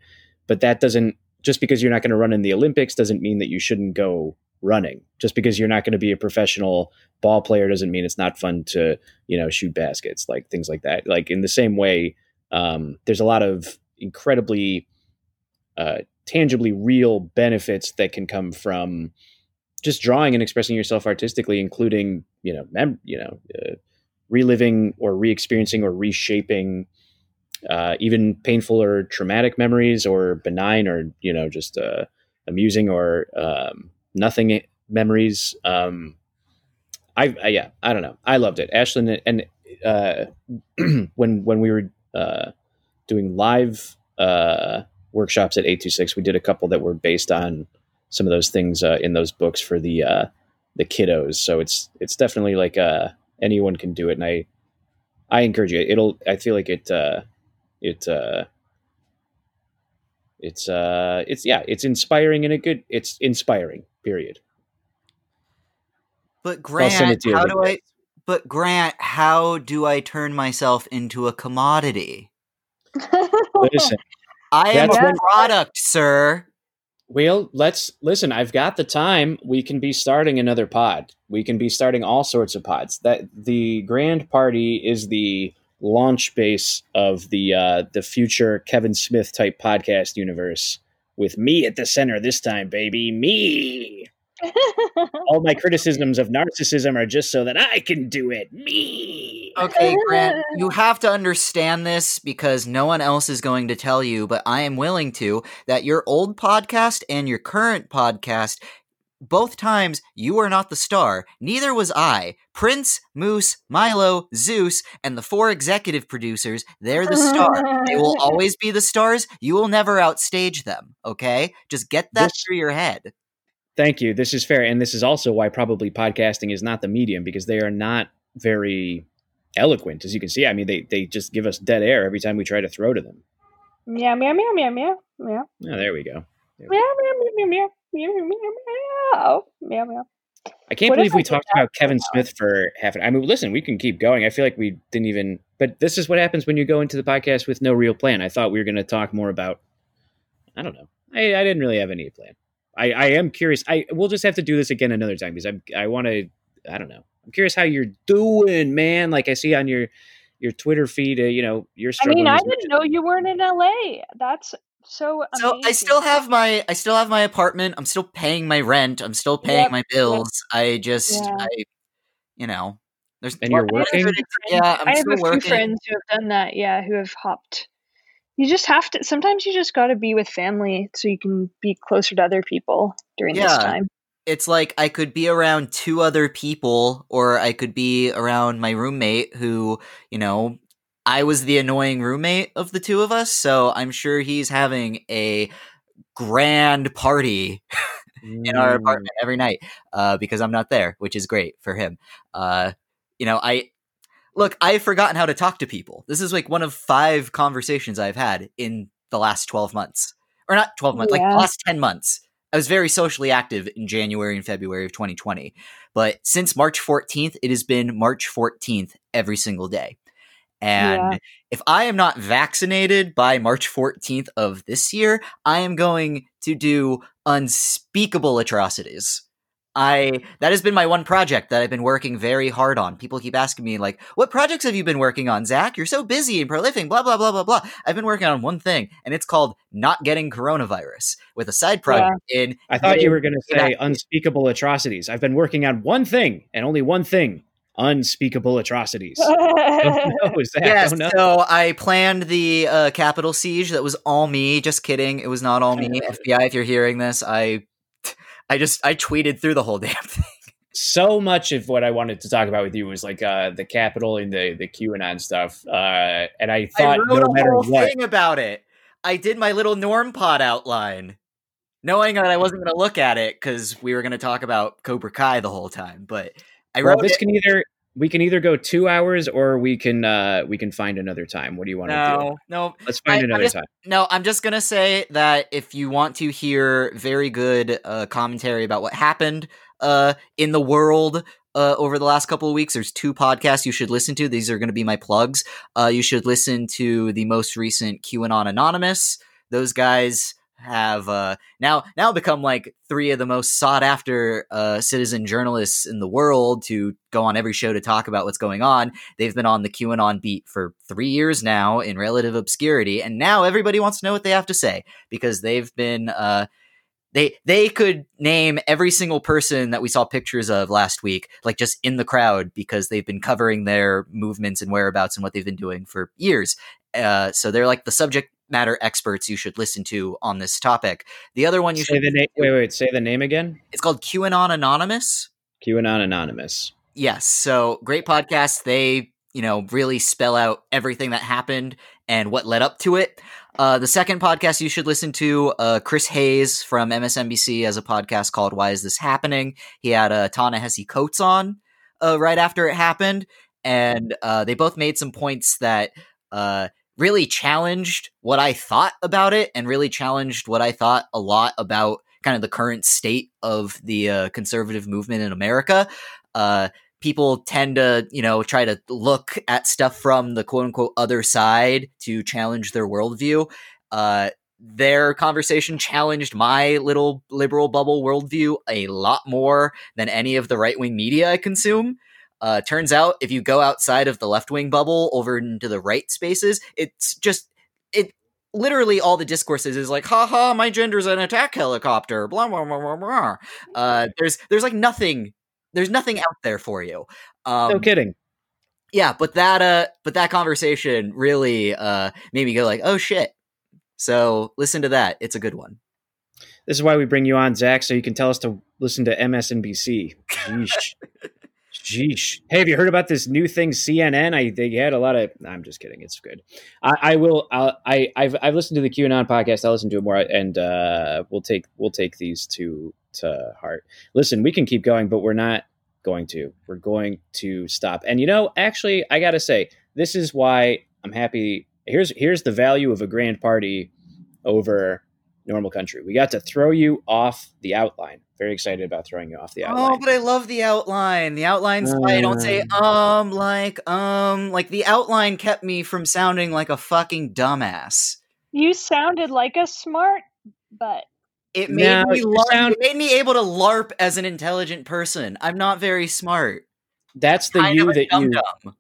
But that doesn't just because you're not going to run in the Olympics doesn't mean that you shouldn't go running. Just because you're not going to be a professional ball player doesn't mean it's not fun to, you know, shoot baskets, like things like that. Like in the same way, um, there's a lot of incredibly uh, tangibly real benefits that can come from just drawing and expressing yourself artistically, including, you know, mem- you know, uh, reliving or re-experiencing or reshaping uh, even painful or traumatic memories or benign or you know just uh, amusing or um, nothing memories. Um, I, I, yeah, I don't know. I loved it. Ashlyn and uh, when when we were uh, doing live uh, workshops at eight two six, we did a couple that were based on some of those things uh, in those books for the uh, the kiddos. So it's it's definitely like uh, anyone can do it, and I I encourage you. It'll I feel like it it it's uh it's yeah it's inspiring and a good it's inspiring period. But grant how do i but grant how do i turn myself into a commodity? Listen i am a product sir. Well let's listen i've got the time. We can be starting another pod. We can be starting all sorts of pods. That the grand party is the launch base of the uh, the future Kevin Smith type podcast universe with me at the center this time, baby. Me. All my criticisms of narcissism are just so that I can do it. Me. Okay, Grant, you have to understand this because no one else is going to tell you, but I am willing to that your old podcast and your current podcast both times you are not the star, neither was I. Prince, Moose, Milo, Zeus, and the four executive producers, they're the star. they will always be the stars. You will never outstage them, okay? Just get that this, through your head. Thank you. This is fair. And this is also why probably podcasting is not the medium because they are not very eloquent, as you can see. I mean, they, they just give us dead air every time we try to throw to them. Meow, meow, meow, meow, meow, meow. Oh, there we go. There we meow, go. meow, meow, meow, meow, meow, meow, meow, meow, meow. I can't what believe we talked about Kevin Smith for half an I mean, listen, we can keep going. I feel like we didn't even, but this is what happens when you go into the podcast with no real plan. I thought we were going to talk more about, I don't know. I, I didn't really have any plan. I, I am curious. I we'll just have to do this again another time because I I want to. I don't know. I'm curious how you're doing, man. Like I see on your your Twitter feed, uh, you know, you're. I mean, I didn't know you weren't in LA. That's so amazing. so i still have my i still have my apartment i'm still paying my rent i'm still paying yep, my bills i just yeah. i you know there's and you're working yeah I'm i have a working. few friends who have done that yeah who have hopped you just have to sometimes you just got to be with family so you can be closer to other people during yeah. this time it's like I could be around two other people, or I could be around my roommate who, you know, I was the annoying roommate of the two of us, so I'm sure he's having a grand party in our apartment every night uh, because I'm not there, which is great for him. Uh, you know, I look, I've forgotten how to talk to people. This is like one of five conversations I've had in the last 12 months, or not 12 months, yeah. like last 10 months. I was very socially active in January and February of 2020. But since March 14th, it has been March 14th every single day. And Yeah. if I am not vaccinated by March 14th of this year, I am going to do unspeakable atrocities. I that has been my one project that I've been working very hard on. People keep asking me like, "What projects have you been working on, Zach? You're so busy and prolific." Blah blah blah blah blah. I've been working on one thing, and it's called not getting coronavirus with a side project in. I thought you were going to say unspeakable atrocities. I've been working on one thing and only one thing: unspeakable atrocities. oh, no, Zach, Yes, oh, no. so I planned the uh, Capitol siege. That was all me. Just kidding. It was not all me. FBI, if you're hearing this, I, I just I tweeted through the whole damn thing. so much of what I wanted to talk about with you was like uh, the Capitol and the the QAnon stuff, uh, and I I thought wrote no a matter whole what, thing about it. I did my little norm pod outline, knowing that I wasn't going to look at it because we were going to talk about Cobra Kai the whole time. But I well, this it. can either we can either go two hours or we can uh, we can find another time. What do you want to do? No, no, Let's find I- another just- time. No, I'm just gonna say that if you want to hear very good uh, commentary about what happened uh, in the world uh, over the last couple of weeks, there's two podcasts you should listen to. These are going to be my plugs. Uh, you should listen to the most recent QAnon Anonymous. Those guys have uh, now now become like three of the most sought after uh, citizen journalists in the world to go on every show to talk about what's going on. They've been on the QAnon beat for three years now in relative obscurity, and now everybody wants to know what they have to say because they've been uh, they they could name every single person that we saw pictures of last week, like just in the crowd, because they've been covering their movements and whereabouts and what they've been doing for years. Uh, so they're like the subject matter experts you should listen to on this topic. The other one you Say should the name. Wait, wait. Say the name again. it's called QAnon Anonymous. QAnon Anonymous. Yes. So great podcast. They, you know, really spell out everything that happened and what led up to it. Uh, the second podcast you should listen to, uh, Chris Hayes from MSNBC has a podcast called Why Is This Happening? He had uh, Ta-Nehisi Coates on uh, right after it happened. And uh, they both made some points that uh, really challenged what I thought about it and really challenged what I thought a lot about kind of the current state of the uh, conservative movement in America. Uh, people tend to, you know, try to look at stuff from the quote unquote other side to challenge their worldview. Uh, their conversation challenged my little liberal bubble worldview a lot more than any of the right wing media I consume. Uh, turns out, if you go outside of the left wing bubble over into the right spaces, it's just it. Literally, all the discourses is like, "Ha ha, my gender's an attack helicopter." Blah blah blah blah blah. Uh, there's there's like nothing. There's nothing out there for you. Um, no kidding. yeah, but that uh, but that conversation really uh made me go like, "Oh shit." So listen to that. It's a good one. This is why we bring you on, Zach, so you can tell us to listen to MSNBC. Jeesh. Hey, have you heard about this new thing, CNN? I they had a lot of. I'm just kidding. It's good. I, I will. I'll, I I've I've listened to the QAnon podcast. I'll listen to it more, and uh, we'll take we'll take these to to heart. Listen, we can keep going, but we're not going to. We're going to stop. And you know, actually, I gotta say, this is why I'm happy. Here's here's the value of a grand party over normal country. We got to throw you off the outline. Very excited about throwing you off the outline. Oh, but I love the outline. The outline's why I don't say um like um like the outline kept me from sounding like a fucking dumbass. you sounded like a smart butt. It made No, me larp, sound- it made me able to larp as an intelligent person. I'm not very smart. That's the Kind you of a that you. dum-dum.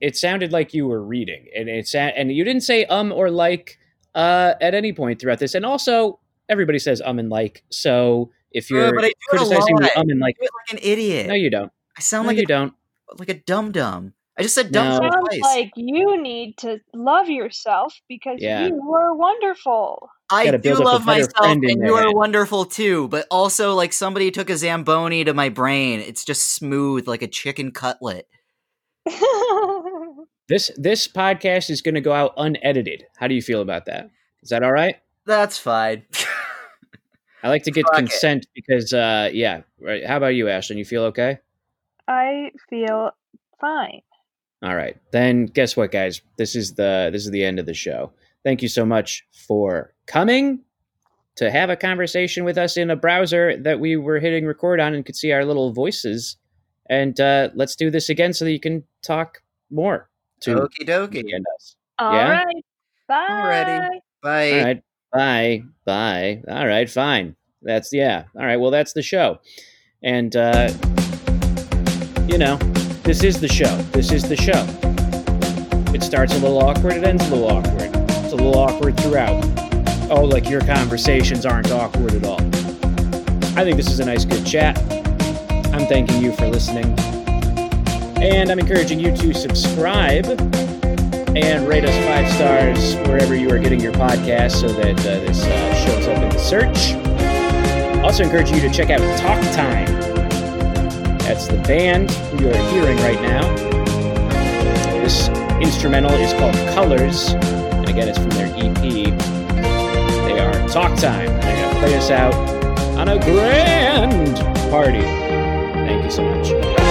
It sounded like you were reading, and it sa- and you didn't say um or like uh at any point throughout this. And also, everybody says um and like. So if Uh, you're but I do criticizing the lot. um and I like, do it like an idiot. no, you don't. I sound No, like you a, don't. like a dum dum. I just said dumb No. dum Sounds twice. like you need to love yourself because Yeah. you are wonderful. I do build up a love myself, and you are head. wonderful too. But also, like somebody took a zamboni to my brain. It's just smooth like a chicken cutlet. This this podcast is going to go out unedited. How do you feel about that? Is that all right? That's fine. I like to get Fuck it. consent because, uh, yeah. Right. How about you, Ashlyn? You feel okay? I feel fine. All right. Then guess what, guys? This is the this is the end of the show. Thank you so much for coming to have a conversation with us in a browser that we were hitting record on and could see our little voices. And uh, let's do this again so that you can talk more. To Okie dokie. and us. All Yeah? right. Bye. Alrighty. Bye. All right. Bye. Bye. All right. Fine. That's yeah. All right. Well, that's the show, and uh, you know, this is the show. This is the show. It starts a little awkward. It ends a little awkward. It's a little awkward throughout. Oh, like your conversations aren't awkward at all. I think this is a nice, good chat. I'm thanking you for listening, and I'm encouraging you to subscribe and rate us five stars wherever you are getting your podcast so that uh, this uh, shows up in the search. Also, encourage you to check out Talk Time. That's the band you are hearing right now. This instrumental is called Colors, and again, it's from their EP. They are Talk Time. and They're going to play us out on a grand party. Thank you so much.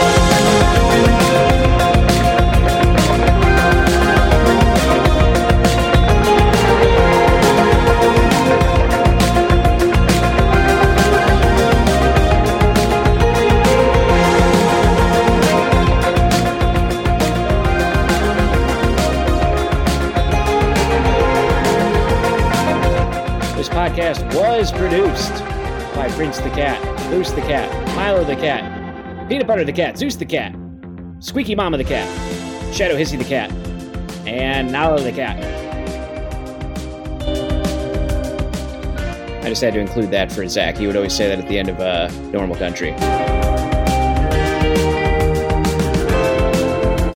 This podcast was produced by Prince the Cat, Loose the Cat, Milo the Cat, Peanut Butter the Cat, Zeus the Cat, Squeaky Mama the Cat, Shadow Hissy the Cat, and Nala the Cat. I just had to include that for Zach. He would always say that at the end of uh, Normal Country.